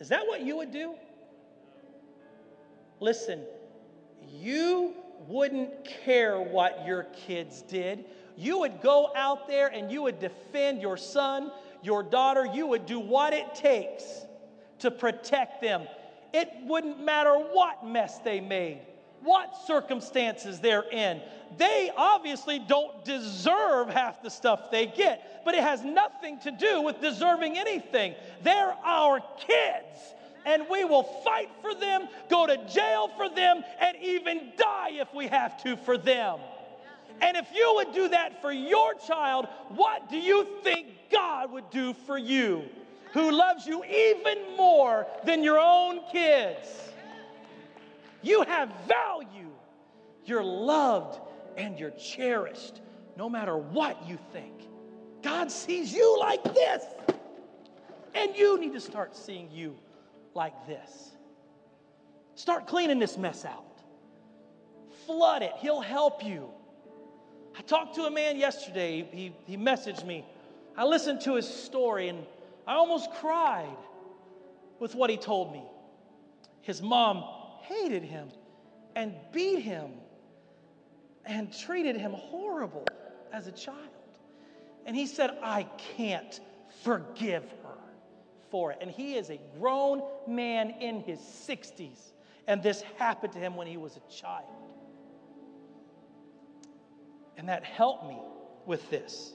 Is that what you would do? Listen, you wouldn't care what your kids did. You would go out there and you would defend your son, your daughter. You would do what it takes to protect them. It wouldn't matter what mess they made, what circumstances they're in. They obviously don't deserve half the stuff they get, but it has nothing to do with deserving anything. They're our kids, and we will fight for them, go to jail for them, and even die if we have to for them. And if you would do that for your child, what do you think God would do for you, who loves you even more than your own kids? You have value. You're loved and you're cherished no matter what you think. God sees you like this. And you need to start seeing you like this. Start cleaning this mess out. Flood it. He'll help you. I talked to a man yesterday. He, he messaged me. I listened to his story and I almost cried with what he told me. His mom hated him and beat him and treated him horrible as a child. And he said, I can't forgive her for it. And he is a grown man in his 60s. And this happened to him when he was a child. And that helped me with this.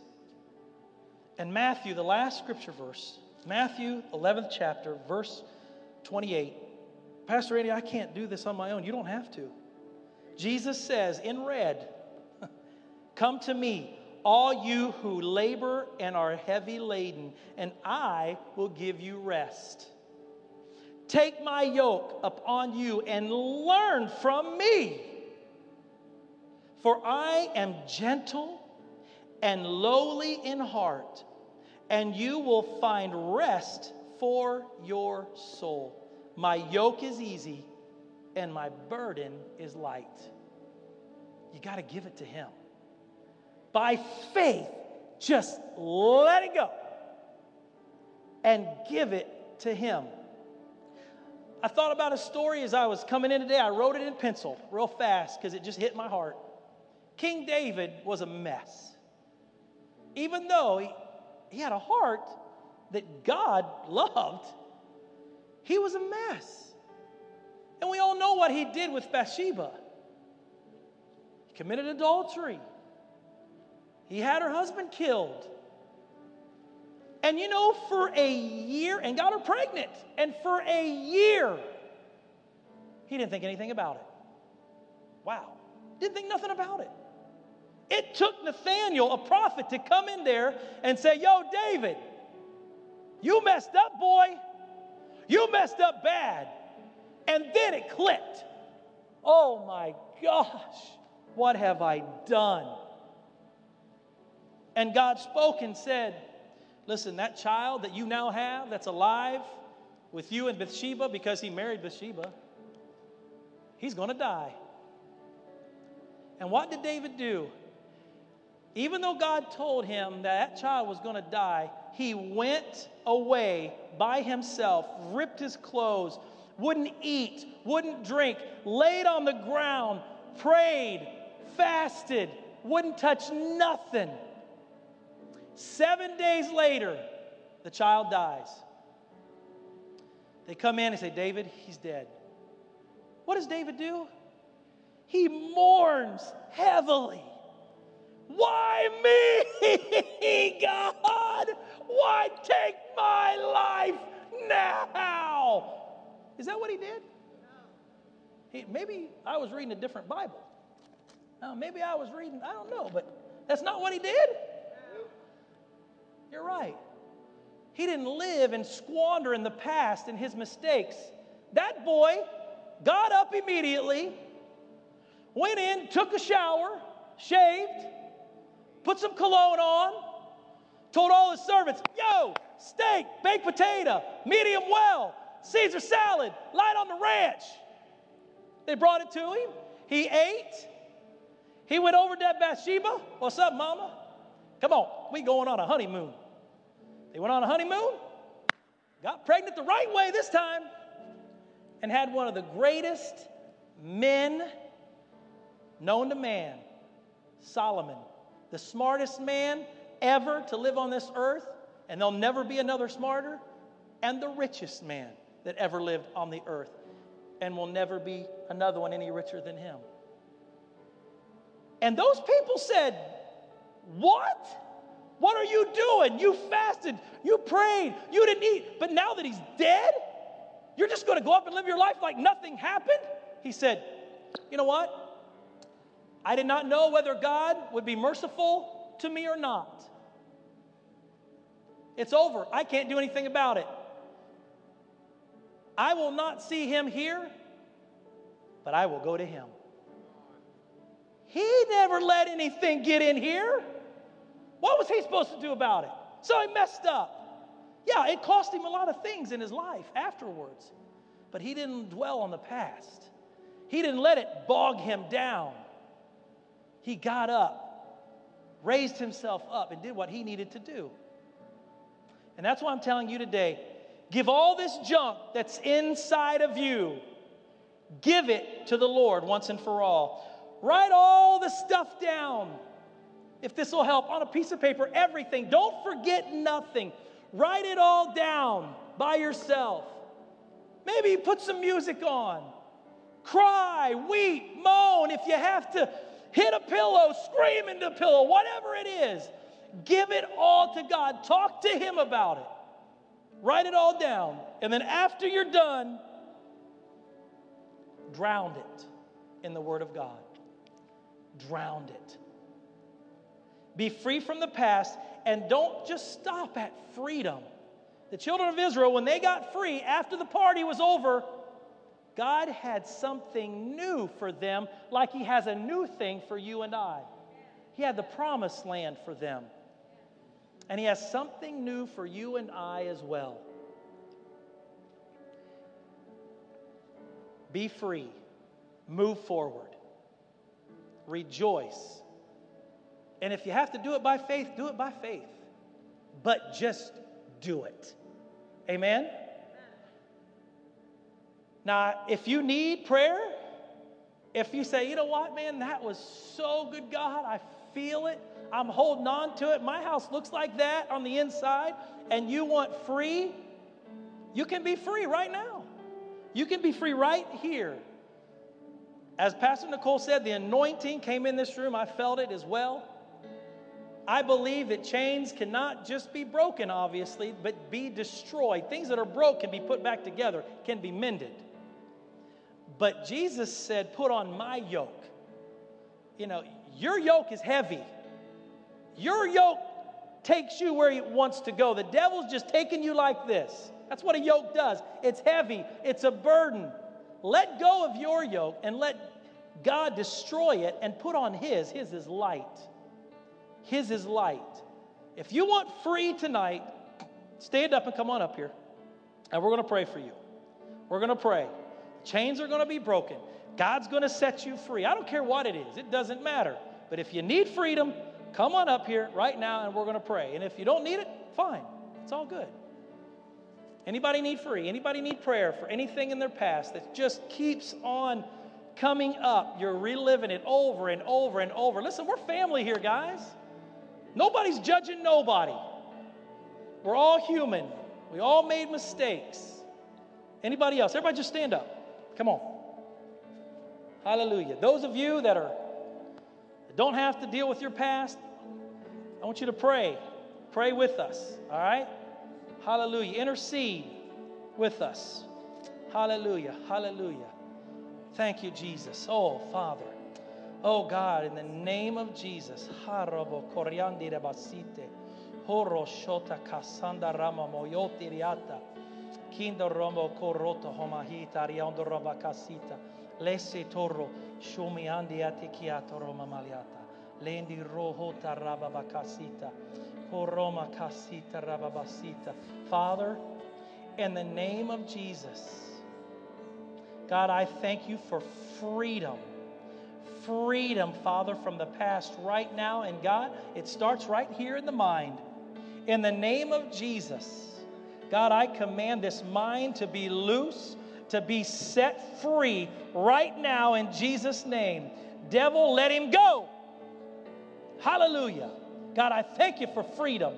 And Matthew, the last scripture verse, Matthew 11th chapter, verse 28. Pastor Randy, I can't do this on my own. You don't have to. Jesus says in red, [LAUGHS] Come to me, all you who labor and are heavy laden, and I will give you rest. Take my yoke upon you and learn from me. For I am gentle and lowly in heart, and you will find rest for your soul. My yoke is easy and my burden is light. You got to give it to Him. By faith, just let it go and give it to Him. I thought about a story as I was coming in today. I wrote it in pencil real fast because it just hit my heart. King David was a mess. Even though he, he had a heart that God loved, he was a mess. And we all know what he did with Bathsheba. He committed adultery. He had her husband killed. And you know, for a year, and got her pregnant, and for a year, he didn't think anything about it. Wow. Didn't think nothing about it. It took Nathaniel, a prophet, to come in there and say, Yo, David, you messed up, boy. You messed up bad. And then it clicked. Oh my gosh, what have I done? And God spoke and said, Listen, that child that you now have that's alive with you and Bathsheba because he married Bathsheba, he's going to die. And what did David do? Even though God told him that that child was going to die, he went away by himself, ripped his clothes, wouldn't eat, wouldn't drink, laid on the ground, prayed, fasted, wouldn't touch nothing. Seven days later, the child dies. They come in and say, David, he's dead. What does David do? He mourns heavily. Why me, [LAUGHS] God? Why take my life now? Is that what he did? He, maybe I was reading a different Bible. Uh, maybe I was reading, I don't know, but that's not what he did. You're right. He didn't live and squander in the past and his mistakes. That boy got up immediately, went in, took a shower, shaved, put some cologne on, told all his servants, Yo, steak, baked potato, medium well, Caesar salad, light on the ranch. They brought it to him. He ate. He went over to Bathsheba. What's up, mama? Come on, we going on a honeymoon. They went on a honeymoon, got pregnant the right way this time, and had one of the greatest men known to man, Solomon, the smartest man ever to live on this earth, and there'll never be another smarter, and the richest man that ever lived on the earth, and will never be another one any richer than him. And those people said, What? What are you doing? You fasted, you prayed, you didn't eat, but now that he's dead, you're just to go up and live your life like nothing happened? He said, You know what? I did not know whether God would be merciful to me or not. It's over. I can't do anything about it. I will not see him here, but I will go to him. He never let anything get in here. What was he supposed to do about it? So he messed up. Yeah, it cost him a lot of things in his life afterwards, but he didn't dwell on the past. He didn't let it bog him down. He got up, raised himself up, and did what he needed to do. And that's why I'm telling you today give all this junk that's inside of you, give it to the Lord once and for all. Write all the stuff down. If this will help on a piece of paper, everything. Don't forget nothing. Write it all down by yourself. Maybe put some music on. Cry, weep, moan. If you have to hit a pillow, scream into a pillow, whatever it is, give it all to God. Talk to Him about it. Write it all down. And then after you're done, drown it in the Word of God. Drown it. Be free from the past and don't just stop at freedom. The children of Israel, when they got free after the party was over, God had something new for them, like He has a new thing for you and I. He had the promised land for them. And He has something new for you and I as well. Be free, move forward, rejoice. And if you have to do it by faith, do it by faith. But just do it. Amen? Now, if you need prayer, if you say, you know what, man, that was so good, God, I feel it, I'm holding on to it, my house looks like that on the inside, and you want free, you can be free right now. You can be free right here. As Pastor Nicole said, the anointing came in this room. I felt it as well. I believe that chains cannot just be broken, obviously, but be destroyed. Things that are broke can be put back together, can be mended. But Jesus said, Put on my yoke. You know, your yoke is heavy. Your yoke takes you where it wants to go. The devil's just taking you like this. That's what a yoke does. It's heavy, it's a burden. Let go of your yoke and let God destroy it and put on his. His is light. His is light. If you want free tonight, stand up and come on up here. And we're going to pray for you. We're going to pray. Chains are going to be broken. God's going to set you free. I don't care what it is, it doesn't matter. But if you need freedom, come on up here right now and we're going to pray. And if you don't need it, fine. It's all good. Anybody need free? Anybody need prayer for anything in their past that just keeps on coming up? You're reliving it over and over and over. Listen, we're family here, guys. Nobody's judging nobody. We're all human. We all made mistakes. Anybody else? Everybody just stand up. Come on. Hallelujah. Those of you that are that don't have to deal with your past, I want you to pray. Pray with us. All right? Hallelujah. Intercede with us. Hallelujah. Hallelujah. Thank you, Jesus. Oh, Father. Oh, God, in the name of Jesus. Harabo koryandi rebasite. Horo shota kasanda rama riata. Kindo rombo koroto homahita riondo roba kasita. Lese toro shomiandi atikiato roma maliata. Lendi rohota rababakasita. Koroma kasita rababasita. Father, in the name of Jesus, God, I thank you for freedom. Freedom, Father, from the past right now. And God, it starts right here in the mind. In the name of Jesus, God, I command this mind to be loose, to be set free right now in Jesus' name. Devil, let him go. Hallelujah. God, I thank you for freedom,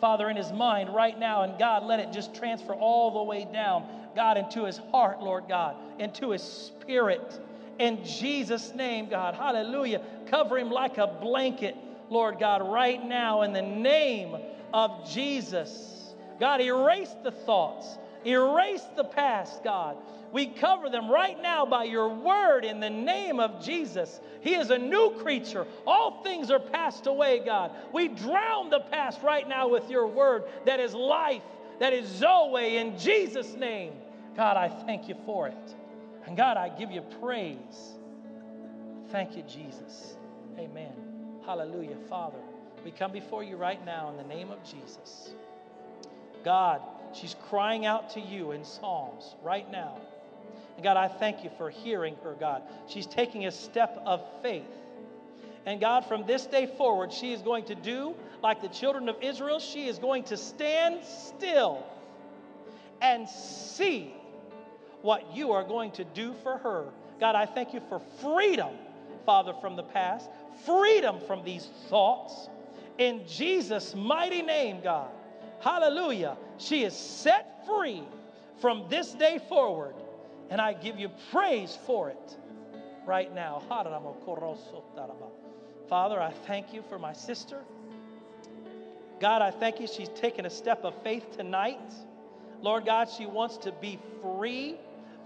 Father, in his mind right now. And God, let it just transfer all the way down, God, into his heart, Lord God, into his spirit. In Jesus' name, God, hallelujah. Cover him like a blanket, Lord God, right now in the name of Jesus. God, erase the thoughts, erase the past, God. We cover them right now by your word in the name of Jesus. He is a new creature. All things are passed away, God. We drown the past right now with your word that is life, that is Zoe in Jesus' name. God, I thank you for it. And God, I give you praise. Thank you, Jesus. Amen. Hallelujah. Father, we come before you right now in the name of Jesus. God, she's crying out to you in Psalms right now. And God, I thank you for hearing her, God. She's taking a step of faith. And God, from this day forward, she is going to do like the children of Israel. She is going to stand still and see what you are going to do for her. God, I thank you for freedom, Father, from the past, freedom from these thoughts. In Jesus' mighty name, God. Hallelujah. She is set free from this day forward. And I give you praise for it right now. Father, I thank you for my sister. God, I thank you. She's taken a step of faith tonight. Lord God, she wants to be free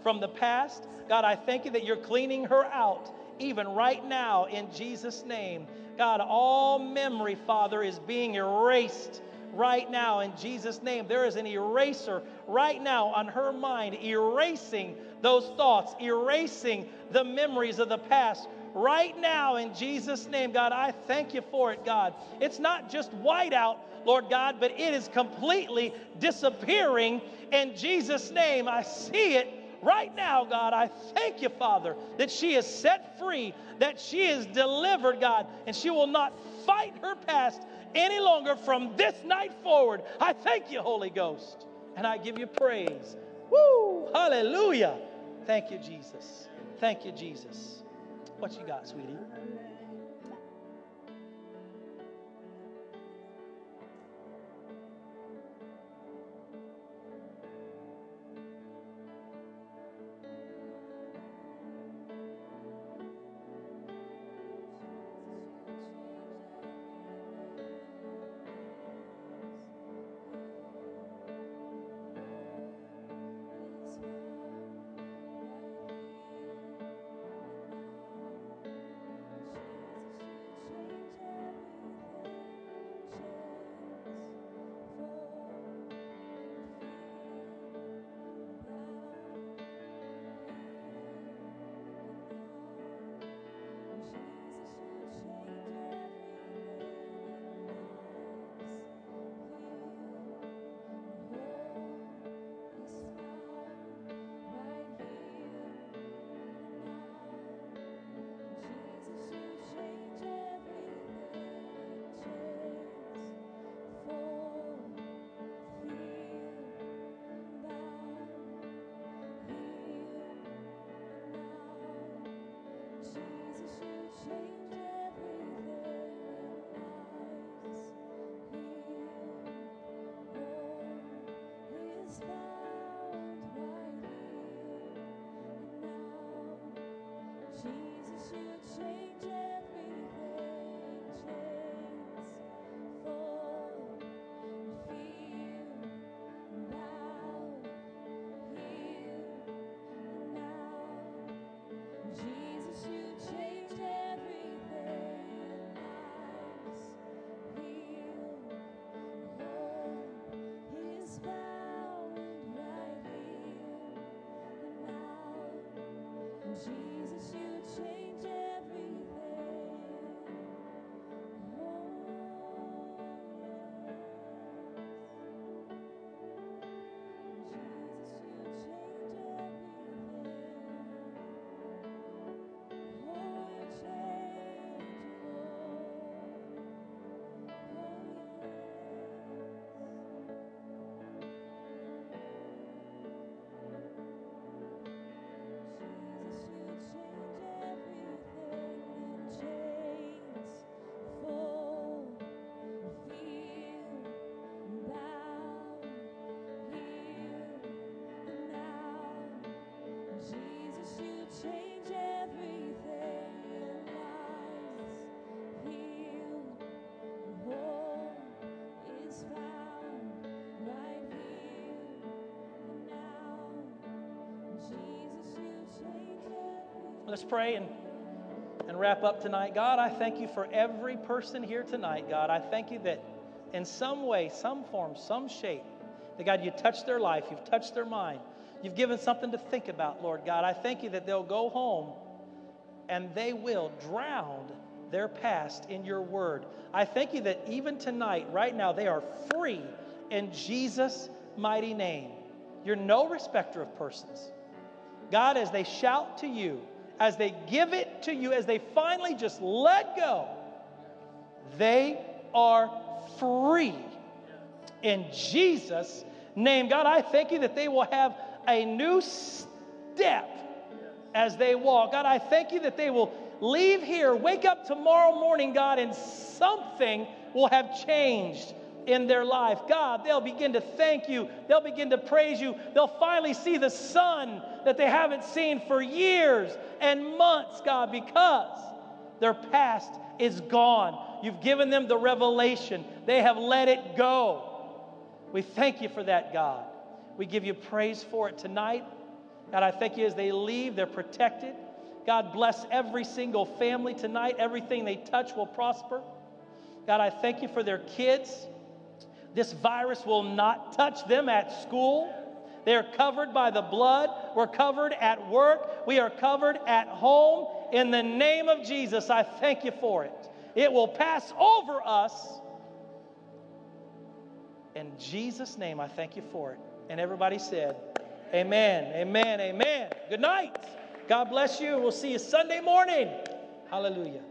from the past. God, I thank you that you're cleaning her out even right now in Jesus' name. God, all memory, Father, is being erased right now in Jesus' name. There is an eraser right now on her mind, erasing those thoughts, erasing the memories of the past. Right now, in Jesus' name, God, I thank you for it, God. It's not just white out, Lord God, but it is completely disappearing in Jesus' name. I see it right now, God. I thank you, Father, that she is set free, that she is delivered, God, and she will not fight her past any longer from this night forward. I thank you, Holy Ghost, and I give you praise. Woo! Hallelujah. Thank you, Jesus. Thank you, Jesus. What you got, sweetie? Jesus, you change everything. Let's pray and, and wrap up tonight. God, I thank you for every person here tonight, God. I thank you that in some way, some form, some shape, that God, you touched their life, you've touched their mind, you've given something to think about, Lord God. I thank you that they'll go home and they will drown their past in your word. I thank you that even tonight, right now, they are free in Jesus' mighty name. You're no respecter of persons. God, as they shout to you, as they give it to you, as they finally just let go, they are free in Jesus' name. God, I thank you that they will have a new step as they walk. God, I thank you that they will leave here, wake up tomorrow morning, God, and something will have changed in their life. God, they'll begin to thank you. They'll begin to praise you. They'll finally see the sun that they haven't seen for years and months, God, because their past is gone. You've given them the revelation, they have let it go. We thank you for that, God. We give you praise for it tonight. God, I thank you as they leave, they're protected. God, bless every single family tonight. Everything they touch will prosper. God, I thank you for their kids. This virus will not touch them at school. They are covered by the blood. We're covered at work. We are covered at home. In the name of Jesus, I thank you for it. It will pass over us. In Jesus' name, I thank you for it. And everybody said, Amen, amen, amen. Good night. God bless you. We'll see you Sunday morning. Hallelujah.